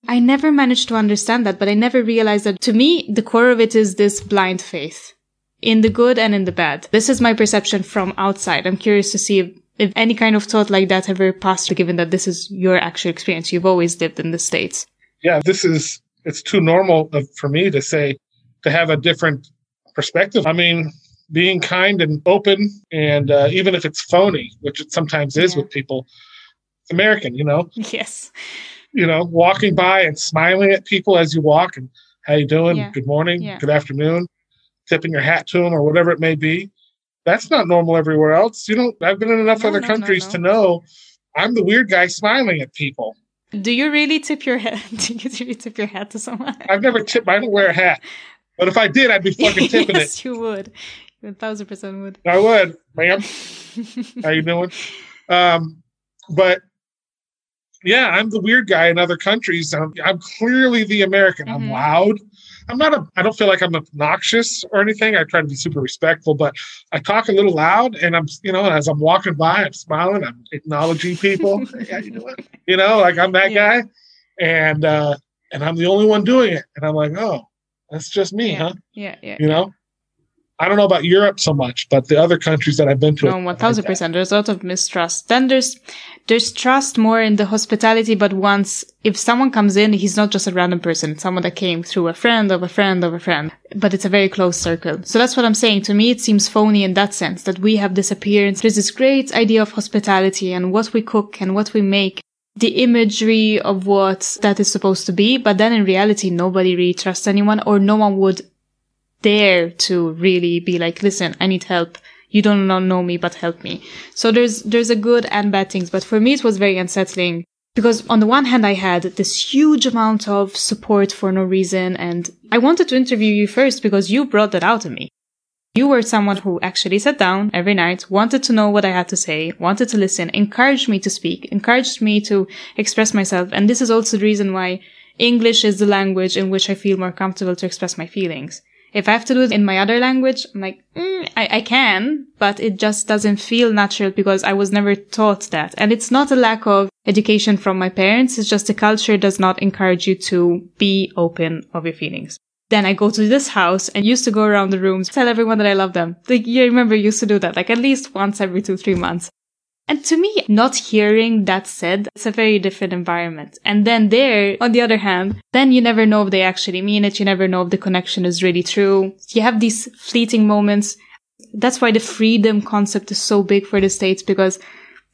I never managed to understand that, but I never realized that to me, the core of it is this blind faith in the good and in the bad. This is my perception from outside. I'm curious to see if, if any kind of thought like that ever passed given that this is your actual experience. You've always lived in the States. Yeah, this is, it's too normal for me to say, to have a different perspective. I mean, being kind and open, and uh, even if it's phony, which it sometimes is yeah. with people, it's American, you know? Yes you know, walking by and smiling at people as you walk and how you doing? Yeah. Good morning, yeah. good afternoon, tipping your hat to them or whatever it may be. That's not normal everywhere else. You know, I've been in enough no, other no, countries no, to know I'm the weird guy smiling at people. Do you really tip your hat? Do you really tip your hat to someone? I've never tipped. I don't wear a hat, but if I did, I'd be fucking tipping it. yes, it. you would. You a thousand percent would. I would, ma'am. How you doing? Um, but yeah, I'm the weird guy in other countries. I'm, I'm clearly the American. I'm Mhm. loud. I'm not a, I don't feel like I'm obnoxious or anything. I try to be super respectful, but I talk a little loud and I'm, you know, as I'm walking by, I'm smiling, I'm acknowledging people. How you doing? You know, like I'm that Yeah. guy. And, uh, and I'm the only one doing it. And I'm like, oh, that's just me, Yeah. huh? Yeah, yeah. You know, I don't know about Europe so much, but the other countries that I've been to, No, one thousand percent. There's a lot of mistrust. Then there's there's trust more in the hospitality, but once if someone comes in, he's not just a random person, someone that came through a friend of a friend of a friend. But it's a very close circle. So that's what I'm saying. To me it seems phony in that sense, that we have this appearance. There's this great idea of hospitality and what we cook and what we make. The imagery of what that is supposed to be, but then in reality nobody really trusts anyone or no one would dare to really be like, listen, I need help. You don't know me, but help me. So there's, there's a good and bad things. But for me, it was very unsettling because on the one hand, I had this huge amount of support for no reason. And I wanted to interview you first because you brought that out of me. You were someone who actually sat down every night, wanted to know what I had to say, wanted to listen, encouraged me to speak, encouraged me to express myself. And this is also the reason why English is the language in which I feel more comfortable to express my feelings. If I have to do it in my other language, I'm like, mm, I, I can, but it just doesn't feel natural because I was never taught that. And it's not a lack of education from my parents. It's just the culture does not encourage you to be open of your feelings. Then I go to this house and used to go around the rooms, tell everyone that I love them. Like, you remember, used to do that like at least once every two, three months. And to me, not hearing that said, it's a very different environment. And then there, on the other hand, then you never know if they actually mean it. You never know if the connection is really true. You have these fleeting moments. That's why the freedom concept is so big for the States because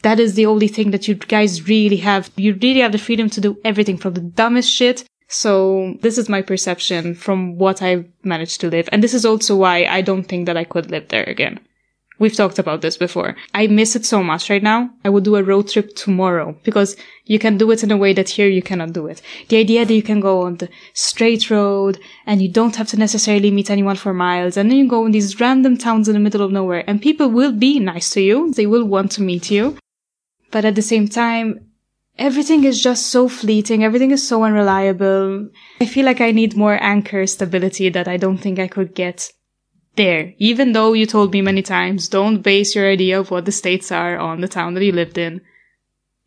that is the only thing that you guys really have. You really have the freedom to do everything from the dumbest shit. So this is my perception from what I've managed to live. And this is also why I don't think that I could live there again. We've talked about this before. I miss it so much right now. I would do a road trip tomorrow because you can do it in a way that here you cannot do it. The idea that you can go on the straight road and you don't have to necessarily meet anyone for miles and then you go in these random towns in the middle of nowhere and people will be nice to you. They will want to meet you. But at the same time, everything is just so fleeting. Everything is so unreliable. I feel like I need more anchor stability that I don't think I could get there. Even though you told me many times, don't base your idea of what the states are on the town that you lived in.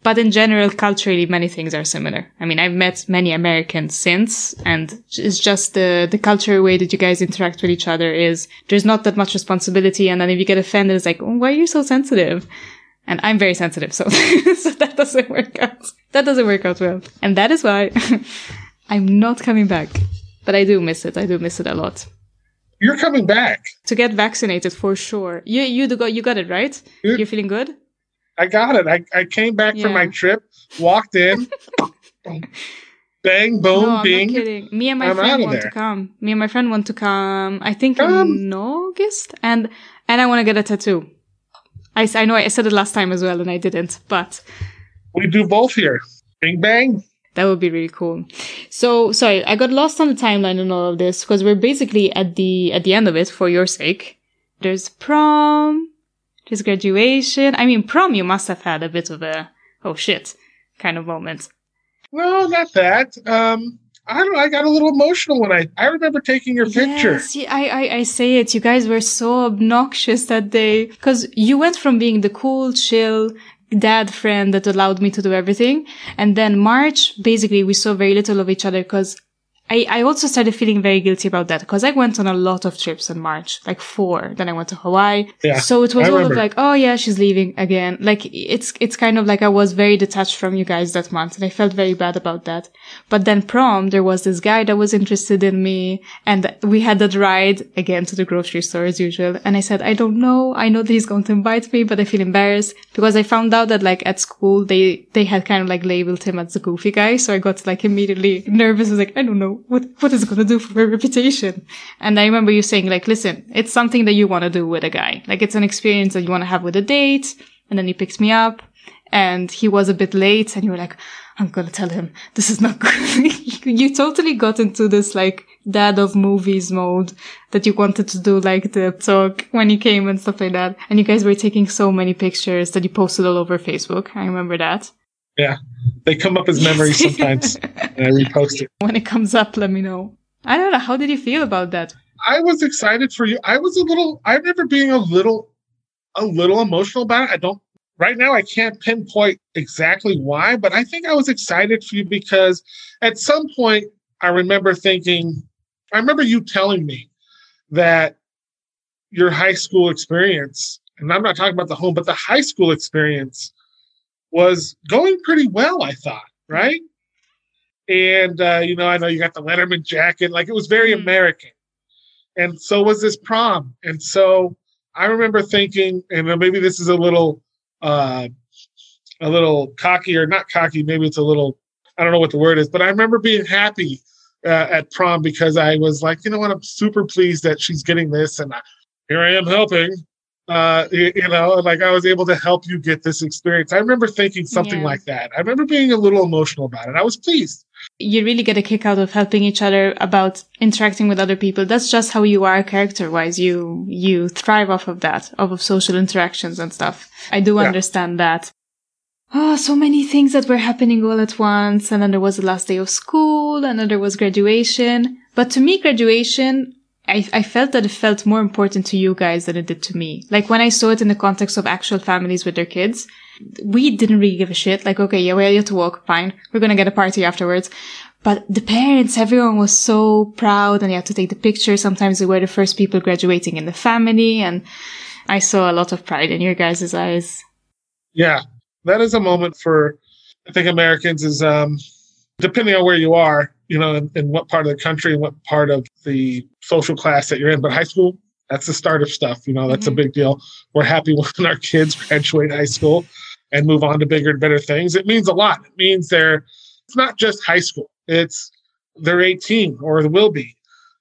But in general, culturally, many things are similar. I mean, I've met many Americans since, and it's just the, the cultural way that you guys interact with each other is there's not that much responsibility. And then if you get offended, it's like, why are you so sensitive? And I'm very sensitive, so, so that doesn't work out. That doesn't work out well. And that is why I'm not coming back. But I do miss it. I do miss it a lot. You're coming back. To get vaccinated for sure. You you got you got it, right? Yeah. You're feeling good? I got it. I, I came back from my trip, walked in, bang, boom, no, I'm bing. not kidding. Me and my I'm friend want there. to come. Me and my friend want to come. I think Come. in August, and and I want to get a tattoo. I I know I said it last time as well, and I didn't, but We do both here. Bing, bang. That would be really cool. So sorry, I got lost on the timeline and all of this because we're basically at the at the end of it for your sake. There's prom, there's graduation. I mean, prom you must have had a bit of a oh shit kind of moment. Well, not that. Um, I don't know. I got a little emotional when I I remember taking your picture. Yes, yeah, I, I I say it. You guys were so obnoxious that day because you went from being the cool, chill dad friend that allowed me to do everything, and then March basically we saw very little of each other because. I, I also started feeling very guilty about that because I went on a lot of trips in March, like four. Then I went to Hawaii. Yeah, So it was I all of like, oh yeah, she's leaving again. Like it's, it's kind of like I was very detached from you guys that month and I felt very bad about that. But then prom, there was this guy that was interested in me and we had that ride again to the grocery store as usual. And I said, I don't know. I know that he's going to invite me, but I feel embarrassed because I found out that like at school, they, they had kind of like labeled him as the goofy guy. So I got like immediately nervous. I was like, I don't know what, what is it going to do for my reputation? And I remember you saying like, listen, it's something that you want to do with a guy. Like it's an experience that you want to have with a date. And then he picks me up and he was a bit late and you were like, I'm going to tell him this is not good. you totally got into this like dad of movies mode that you wanted to do like the talk when you came and stuff like that. And you guys were taking so many pictures that you posted all over Facebook. I remember that. Yeah. They come up as memories sometimes, and I repost it. When it comes up, let me know. I don't know. How did you feel about that? I was excited for you. I was a little. I remember being a little, a little emotional about it. I don't. Right now, I can't pinpoint exactly why, but I think I was excited for you because at some point I remember thinking, I remember you telling me that your high school experience, and I'm not talking about the home, but the high school experience was going pretty well, I thought, right? And, uh, you know, I know you got the Letterman jacket, like it was very Mm. American. And so was this prom. And so I remember thinking, and maybe this is a little, uh, a little cocky or not cocky, maybe it's a little, I don't know what the word is, but I remember being happy uh, at prom because I was like, you know what, I'm super pleased that she's getting this, and I, here I am helping. Uh, you, you know, like I was able to help you get this experience. I remember thinking something Yeah. like that. I remember being a little emotional about it. I was pleased. You really get a kick out of helping each other about interacting with other people. That's just how you are character wise. You, you thrive off of that, off of social interactions and stuff. I do Yeah. understand that. Oh, so many things that were happening all at once. And then there was the last day of school and then there was graduation. But to me, graduation, I, I felt that it felt more important to you guys than it did to me. Like when I saw it in the context of actual families with their kids, we didn't really give a shit. Like, okay, yeah, you have to walk, fine. We're gonna get a party afterwards. But the parents, everyone was so proud and you had to take the picture. Sometimes they were the first people graduating in the family. And I saw a lot of pride in your guys' eyes. Yeah, that is a moment for I think Americans is um depending on where you are, you know, in, in what part of the country and what part of the social class that you're in. But high school, that's the start of stuff. You know, that's Mhm. a big deal. We're happy when our kids graduate high school and move on to bigger and better things. It means a lot. It means they're it's not just high school. It's they're 18 or will be.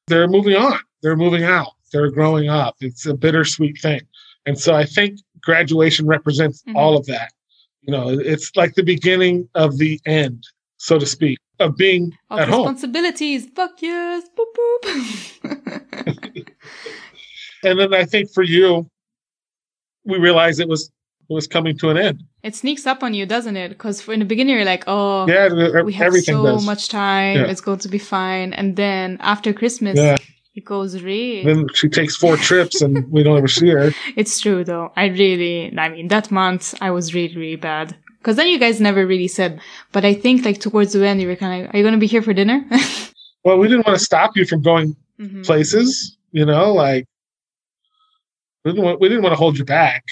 They're moving on. They're moving out. They're growing up. It's a bittersweet thing. And so I think graduation represents Mhm. all of that. You know, it's like the beginning of the end, so to speak, of being Of at home. responsibilities. Fuck yes. Boop boop. And then I think for you, we realized it was it was coming to an end. it sneaks up on you, doesn't it? Because in the beginning you're like, oh, Yeah, we have so does. much time. Yeah. It's going to be fine. And then after Christmas, Yeah. it goes real. Then she takes four trips and we don't ever see her. It's true though. I really, I mean, that month I was really, really bad. Cause then you guys never really said, but I think like towards the end you were kind of, are you going to be here for dinner? Well, we didn't want to stop you from going Mhm. places, you know, like we didn't want, we didn't want to hold you back.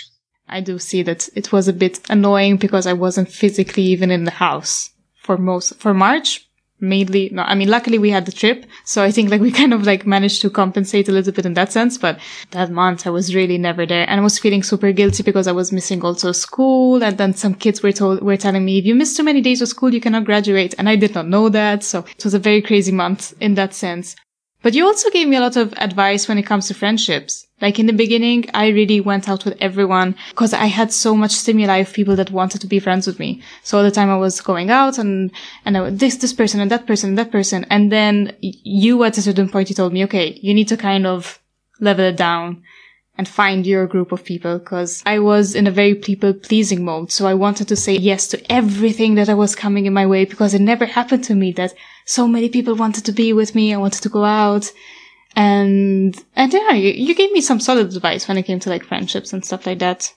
I do see that it was a bit annoying because I wasn't physically even in the house for most, for March. Mainly, no, I mean, luckily we had the trip. So I think like we kind of like managed to compensate a little bit in that sense. But that month I was really never there and I was feeling super guilty because I was missing also school. And then some kids were told, were telling me, if you miss too many days of school, you cannot graduate. And I did not know that. So it was a very crazy month in that sense. But you also gave me a lot of advice when it comes to friendships. Like in the beginning, I really went out with everyone because I had so much stimuli of people that wanted to be friends with me. So all the time I was going out and, and I would this, this person and that person and that person. And then you at a certain point, you told me, okay, you need to kind of level it down and find your group of people because I was in a very people pleasing mode. So I wanted to say yes to everything that I was coming in my way because it never happened to me that so many people wanted to be with me I wanted to go out. And, and yeah, you, you gave me some solid advice when it came to like friendships and stuff like that.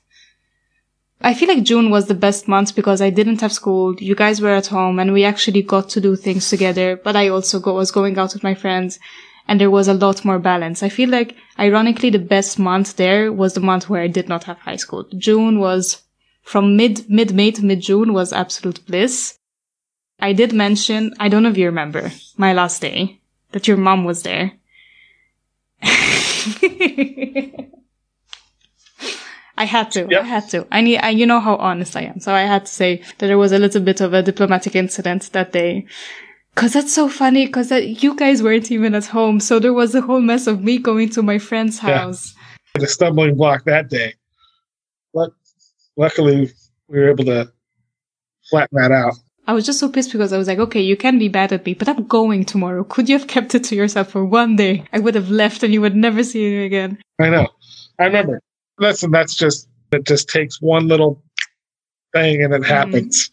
I feel like June was the best month because I didn't have school. You guys were at home and we actually got to do things together, but I also go, was going out with my friends and there was a lot more balance. I feel like ironically the best month there was the month where I did not have high school. June was from mid, mid May to mid June was absolute bliss. I did mention, I don't know if you remember my last day that your mom was there. I had to. Yep. I had to. I need. I, you know how honest I am, so I had to say that there was a little bit of a diplomatic incident that day. Cause that's so funny. Cause that you guys weren't even at home, so there was a whole mess of me going to my friend's house. Yeah. The stumbling block that day. But luckily, we were able to flatten that out. I was just so pissed because I was like, okay, you can be bad at me, but I'm going tomorrow. Could you have kept it to yourself for one day? I would have left and you would never see me again. I know. I remember. Listen, that's just it. Just takes one little thing and it mm-hmm. happens.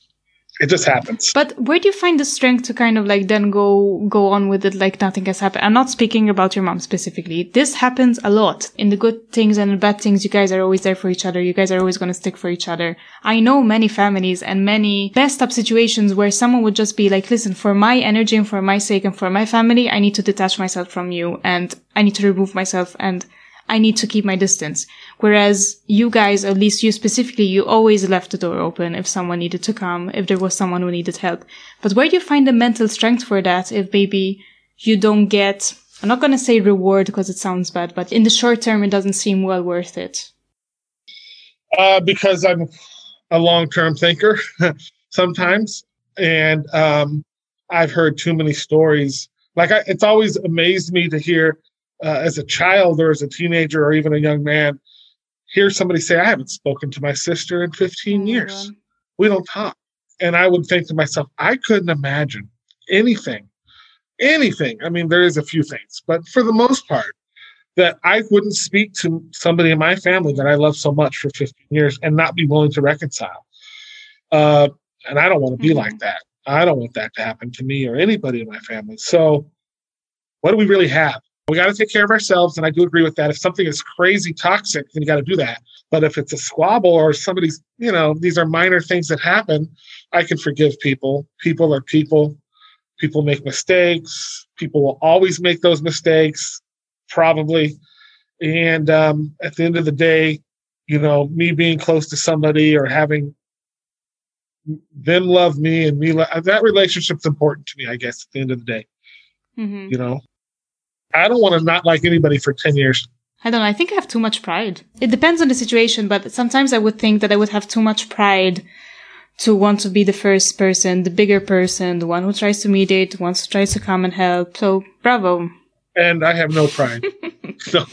It just happens. But where do you find the strength to kind of like then go go on with it like nothing has happened? I'm not speaking about your mom specifically. This happens a lot. In the good things and the bad things, you guys are always there for each other. You guys are always going to stick for each other. I know many families and many messed up situations where someone would just be like, listen, for my energy and for my sake and for my family, I need to detach myself from you and I need to remove myself and I need to keep my distance. Whereas you guys, at least you specifically, you always left the door open if someone needed to come, if there was someone who needed help. But where do you find the mental strength for that if maybe you don't get, I'm not going to say reward because it sounds bad, but in the short term, it doesn't seem well worth it? Uh, because I'm a long term thinker sometimes. And um, I've heard too many stories. Like, I, it's always amazed me to hear uh, as a child or as a teenager or even a young man, hear somebody say, I haven't spoken to my sister in 15 years. We don't talk. And I would think to myself, I couldn't imagine anything, anything. I mean, there is a few things, but for the most part, that I wouldn't speak to somebody in my family that I love so much for 15 years and not be willing to reconcile. Uh, and I don't want to be mm-hmm. like that. I don't want that to happen to me or anybody in my family. So, what do we really have? We got to take care of ourselves. And I do agree with that. If something is crazy toxic, then you got to do that. But if it's a squabble or somebody's, you know, these are minor things that happen, I can forgive people. People are people. People make mistakes. People will always make those mistakes, probably. And um, at the end of the day, you know, me being close to somebody or having them love me and me, love, that relationship's important to me, I guess, at the end of the day. Mm-hmm. You know, I don't want to not like anybody for 10 years. I don't know. I think I have too much pride. It depends on the situation, but sometimes I would think that I would have too much pride to want to be the first person, the bigger person, the one who tries to mediate, the one who tries to come and help. So bravo. And I have no pride. no,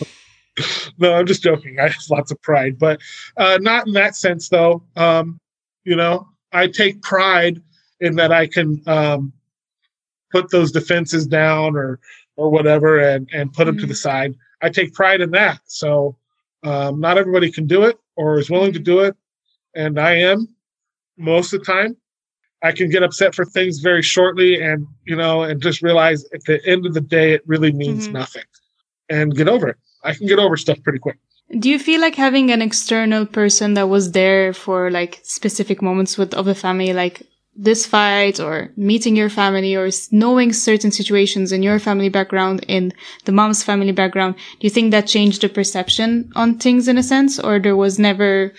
no, I'm just joking. I have lots of pride, but uh, not in that sense, though. Um, you know, I take pride in that I can um, put those defenses down or or whatever and, and put them mm-hmm. to the mm-hmm. side. I take pride in that. So um, not everybody can do it or is willing to mm-hmm. do it. And I am most of the time. I can get upset for things very shortly and, you know, and just realize at the end of the day, it really means mm-hmm. nothing and get over it. I can get over stuff pretty quick. Do you feel like having an external person that was there for like specific moments with of the family, like this fight or meeting your family or knowing certain situations in your family background, in the mom's family background, do you think that changed the perception on things in a sense? Or there was never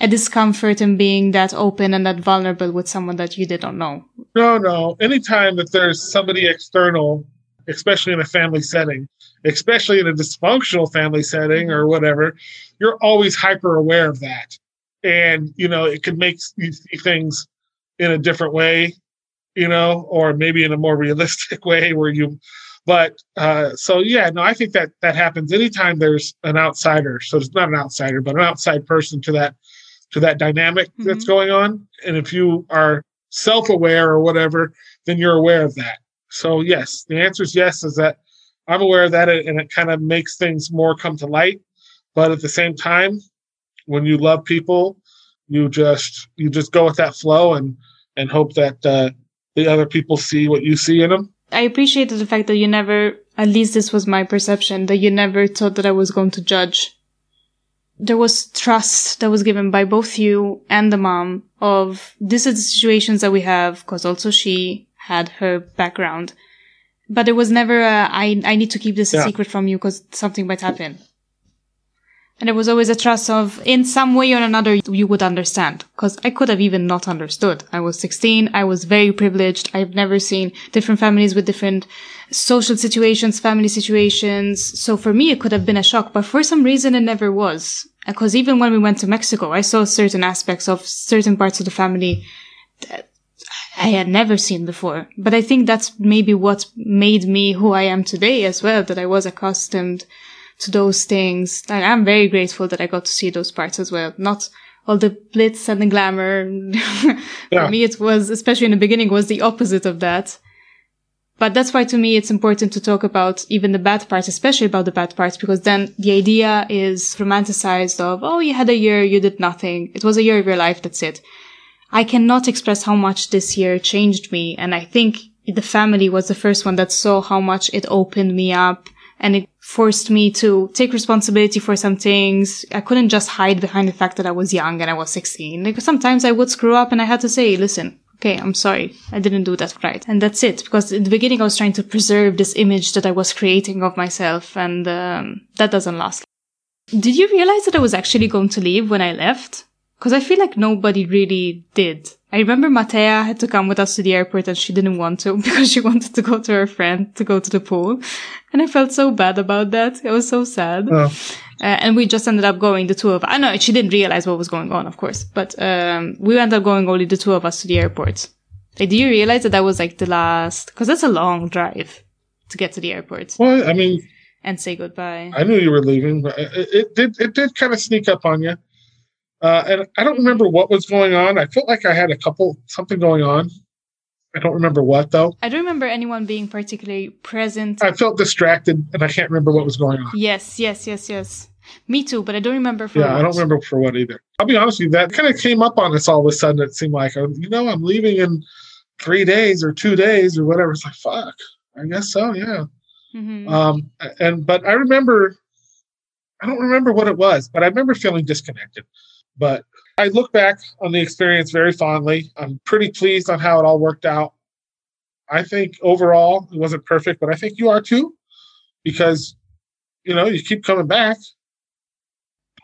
a discomfort in being that open and that vulnerable with someone that you didn't know? No, no. Anytime that there's somebody external, especially in a family setting, especially in a dysfunctional family setting or whatever, you're always hyper aware of that. And, you know, it could make you see things in a different way, you know, or maybe in a more realistic way where you, but uh, so yeah, no, I think that that happens anytime there's an outsider. So it's not an outsider, but an outside person to that to that dynamic mm-hmm. that's going on. And if you are self-aware or whatever, then you're aware of that. So yes, the answer is yes. Is that I'm aware of that, and it kind of makes things more come to light. But at the same time, when you love people you just you just go with that flow and and hope that uh, the other people see what you see in them. I appreciated the fact that you never, at least this was my perception, that you never thought that I was going to judge. There was trust that was given by both you and the mom of this is the situations that we have, because also she had her background. But there was never a, I, I need to keep this a yeah. secret from you because something might happen. And there was always a trust of, in some way or another, you would understand. Cause I could have even not understood. I was 16. I was very privileged. I've never seen different families with different social situations, family situations. So for me, it could have been a shock, but for some reason, it never was. Because even when we went to Mexico, I saw certain aspects of certain parts of the family that I had never seen before. But I think that's maybe what made me who I am today as well, that I was accustomed to those things. And I'm very grateful that I got to see those parts as well. Not all the blitz and the glamour. For me, it was, especially in the beginning, was the opposite of that. But that's why to me it's important to talk about even the bad parts, especially about the bad parts, because then the idea is romanticized of, oh, you had a year, you did nothing. It was a year of your life, that's it. I cannot express how much this year changed me. And I think the family was the first one that saw how much it opened me up and it forced me to take responsibility for some things. I couldn't just hide behind the fact that I was young and I was 16. Like sometimes I would screw up and I had to say, listen, okay, I'm sorry. I didn't do that right. And that's it. Because in the beginning, I was trying to preserve this image that I was creating of myself and um, that doesn't last. Did you realize that I was actually going to leave when I left? Because I feel like nobody really did. I remember Matea had to come with us to the airport and she didn't want to because she wanted to go to her friend to go to the pool. And I felt so bad about that. It was so sad. Oh. Uh, and we just ended up going, the two of I know she didn't realize what was going on, of course, but um, we ended up going only the two of us to the airport. Like, do you realize that that was like the last? Because that's a long drive to get to the airport. Well, I mean, and say goodbye. I knew you were leaving, but it, it did it did kind of sneak up on you. Uh, and I don't remember what was going on. I felt like I had a couple something going on. I don't remember what though. I don't remember anyone being particularly present. I felt distracted, and I can't remember what was going on. Yes, yes, yes, yes. Me too, but I don't remember for. Yeah, what. I don't remember for what either. I'll be honest with you. That kind of came up on us all of a sudden. It seemed like, oh, you know, I'm leaving in three days or two days or whatever. It's like, fuck. I guess so. Yeah. Mm-hmm. Um, and but I remember, I don't remember what it was, but I remember feeling disconnected. But I look back on the experience very fondly. I'm pretty pleased on how it all worked out. I think overall it wasn't perfect, but I think you are too, because you know you keep coming back.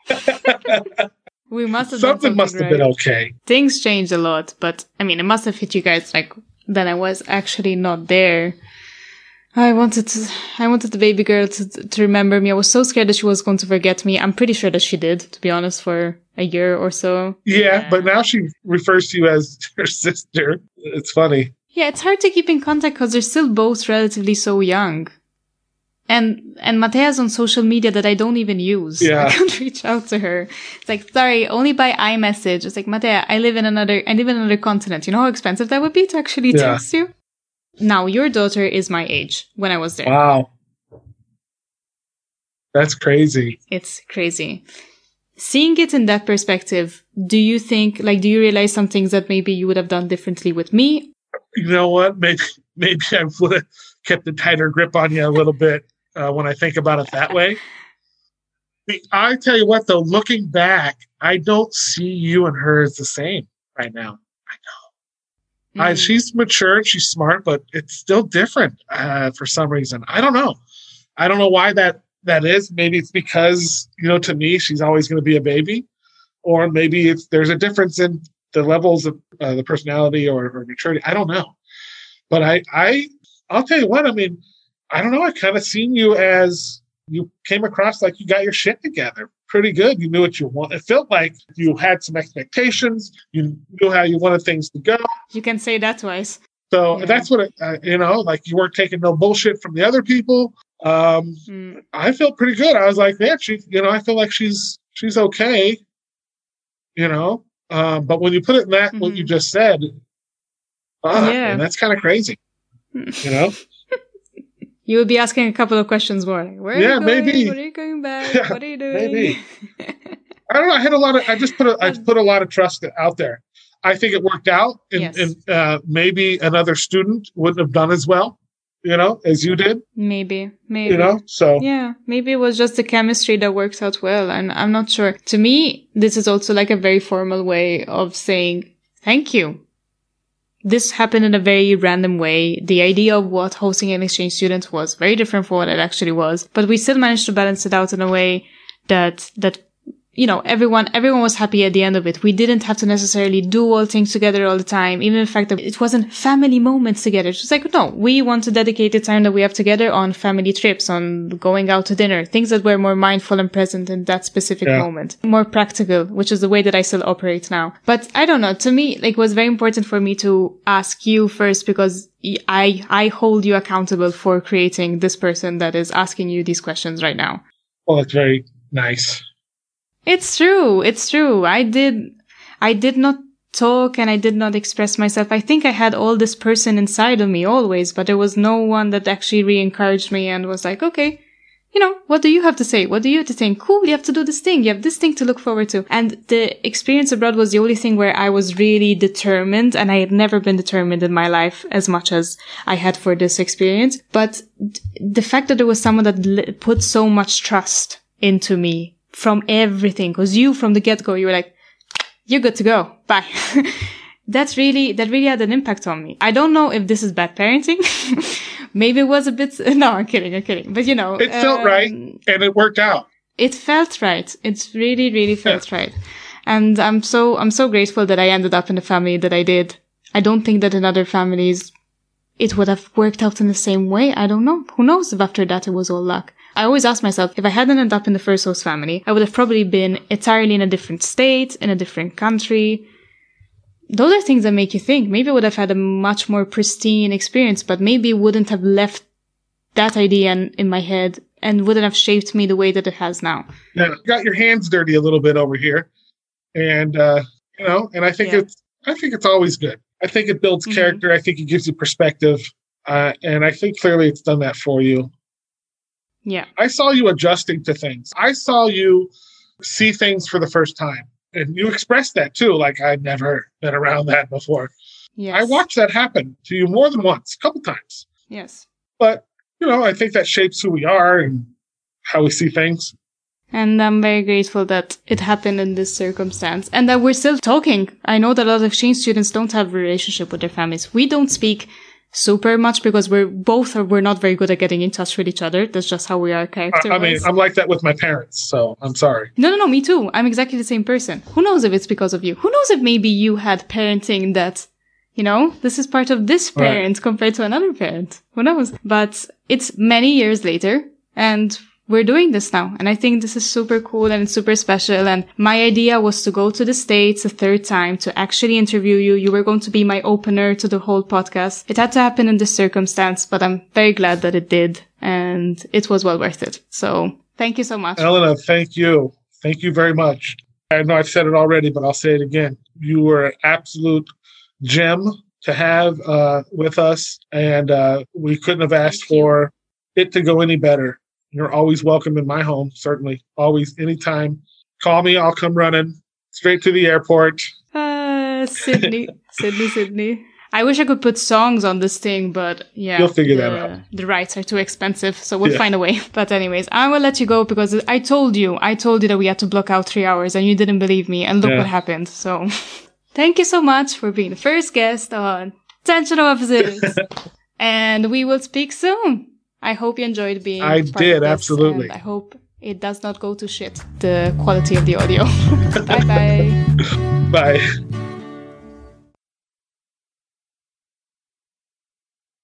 we must have something, something must have been okay. Things changed a lot, but I mean, it must have hit you guys like that. I was actually not there. I wanted to, I wanted the baby girl to, to remember me. I was so scared that she was going to forget me. I'm pretty sure that she did, to be honest, for a year or so. Yeah, yeah. but now she refers to you as her sister. It's funny. Yeah, it's hard to keep in contact because they're still both relatively so young. And and Matea's on social media that I don't even use. Yeah. I can't reach out to her. It's like, sorry, only by iMessage. It's like, Matea, I live in another I live in another continent. You know how expensive that would be to actually yeah. text you? Now, your daughter is my age when I was there. Wow. That's crazy. It's crazy. Seeing it in that perspective, do you think, like, do you realize some things that maybe you would have done differently with me? You know what? Maybe, maybe I would have kept a tighter grip on you a little bit uh, when I think about it that way. I tell you what, though, looking back, I don't see you and her as the same right now. I know. Mm-hmm. I, she's mature, she's smart, but it's still different uh, for some reason. I don't know. I don't know why that that is. Maybe it's because you know, to me, she's always going to be a baby, or maybe it's there's a difference in the levels of uh, the personality or, or maturity. I don't know, but I I I'll tell you what. I mean, I don't know. I kind of seen you as you came across like you got your shit together pretty good. You knew what you want. It felt like you had some expectations. You knew how you wanted things to go. You can say that twice. So yeah. that's what it, uh, you know. Like you weren't taking no bullshit from the other people. Um, mm. I felt pretty good. I was like, man, she, you know, I feel like she's she's okay. You know, um, but when you put it in that, mm-hmm. what you mm-hmm. just said, uh, yeah, that's kind of crazy. you know. you would be asking a couple of questions more. Like, Where yeah, maybe. What are you going back? Yeah, what are you doing? Maybe. I don't know. I had a lot of. I just put a. I put a lot of trust out there. I think it worked out, and, yes. and uh, maybe another student wouldn't have done as well, you know, as you did. Maybe, maybe. You know, so yeah, maybe it was just the chemistry that works out well, and I'm not sure. To me, this is also like a very formal way of saying thank you this happened in a very random way. The idea of what hosting an exchange student was very different from what it actually was, but we still managed to balance it out in a way that, that you know, everyone, everyone was happy at the end of it. We didn't have to necessarily do all things together all the time. Even the fact that it wasn't family moments together. It was like, no, we want to dedicate the time that we have together on family trips, on going out to dinner, things that were more mindful and present in that specific yeah. moment, more practical, which is the way that I still operate now. But I don't know. To me, like, it was very important for me to ask you first because I, I hold you accountable for creating this person that is asking you these questions right now. Well, that's very nice. It's true. It's true. I did, I did not talk and I did not express myself. I think I had all this person inside of me always, but there was no one that actually re-encouraged me and was like, okay, you know, what do you have to say? What do you have to think? Cool, you have to do this thing. You have this thing to look forward to. And the experience abroad was the only thing where I was really determined and I had never been determined in my life as much as I had for this experience. But the fact that there was someone that put so much trust into me from everything, cause you from the get go, you were like, you're good to go. Bye. That's really, that really had an impact on me. I don't know if this is bad parenting. Maybe it was a bit, no, I'm kidding, I'm kidding. But you know, it felt um, right and it worked out. It felt right. It's really, really felt yeah. right. And I'm so, I'm so grateful that I ended up in the family that I did. I don't think that in other families it would have worked out in the same way. I don't know. Who knows if after that it was all luck. I always ask myself, if I hadn't ended up in the first host family, I would have probably been entirely in a different state, in a different country, those are things that make you think. Maybe I would have had a much more pristine experience, but maybe wouldn't have left that idea in, in my head and wouldn't have shaped me the way that it has now. Yeah, got your hands dirty a little bit over here, and uh, you know, and I think yeah. it's I think it's always good. I think it builds mm-hmm. character. I think it gives you perspective, uh, and I think clearly it's done that for you. Yeah, I saw you adjusting to things. I saw you see things for the first time. And you expressed that too like i'd never been around that before. Yes. i watched that happen to you more than once a couple times. Yes. But you know i think that shapes who we are and how we see things. And i'm very grateful that it happened in this circumstance and that we're still talking. I know that a lot of exchange students don't have a relationship with their families. We don't speak super much because we're both are, we're not very good at getting in touch with each other. That's just how we are character. I mean, I'm like that with my parents, so I'm sorry. No, no, no, me too. I'm exactly the same person. Who knows if it's because of you? Who knows if maybe you had parenting that, you know, this is part of this parent right. compared to another parent. Who knows? But it's many years later and we're doing this now. And I think this is super cool and super special. And my idea was to go to the States a third time to actually interview you. You were going to be my opener to the whole podcast. It had to happen in this circumstance, but I'm very glad that it did. And it was well worth it. So thank you so much. Elena, thank you. Thank you very much. I know I've said it already, but I'll say it again. You were an absolute gem to have uh, with us, and uh, we couldn't have asked for it to go any better. You're always welcome in my home, certainly. Always, anytime. Call me, I'll come running straight to the airport. Uh, Sydney, Sydney, Sydney. I wish I could put songs on this thing, but yeah, you'll figure the, that out. The rights are too expensive, so we'll yeah. find a way. But anyways, I will let you go because I told you, I told you that we had to block out three hours, and you didn't believe me, and look yeah. what happened. So, thank you so much for being the first guest on Tension of Opposites, and we will speak soon. I hope you enjoyed being. I did absolutely. I hope it does not go to shit. The quality of the audio. bye bye. Bye.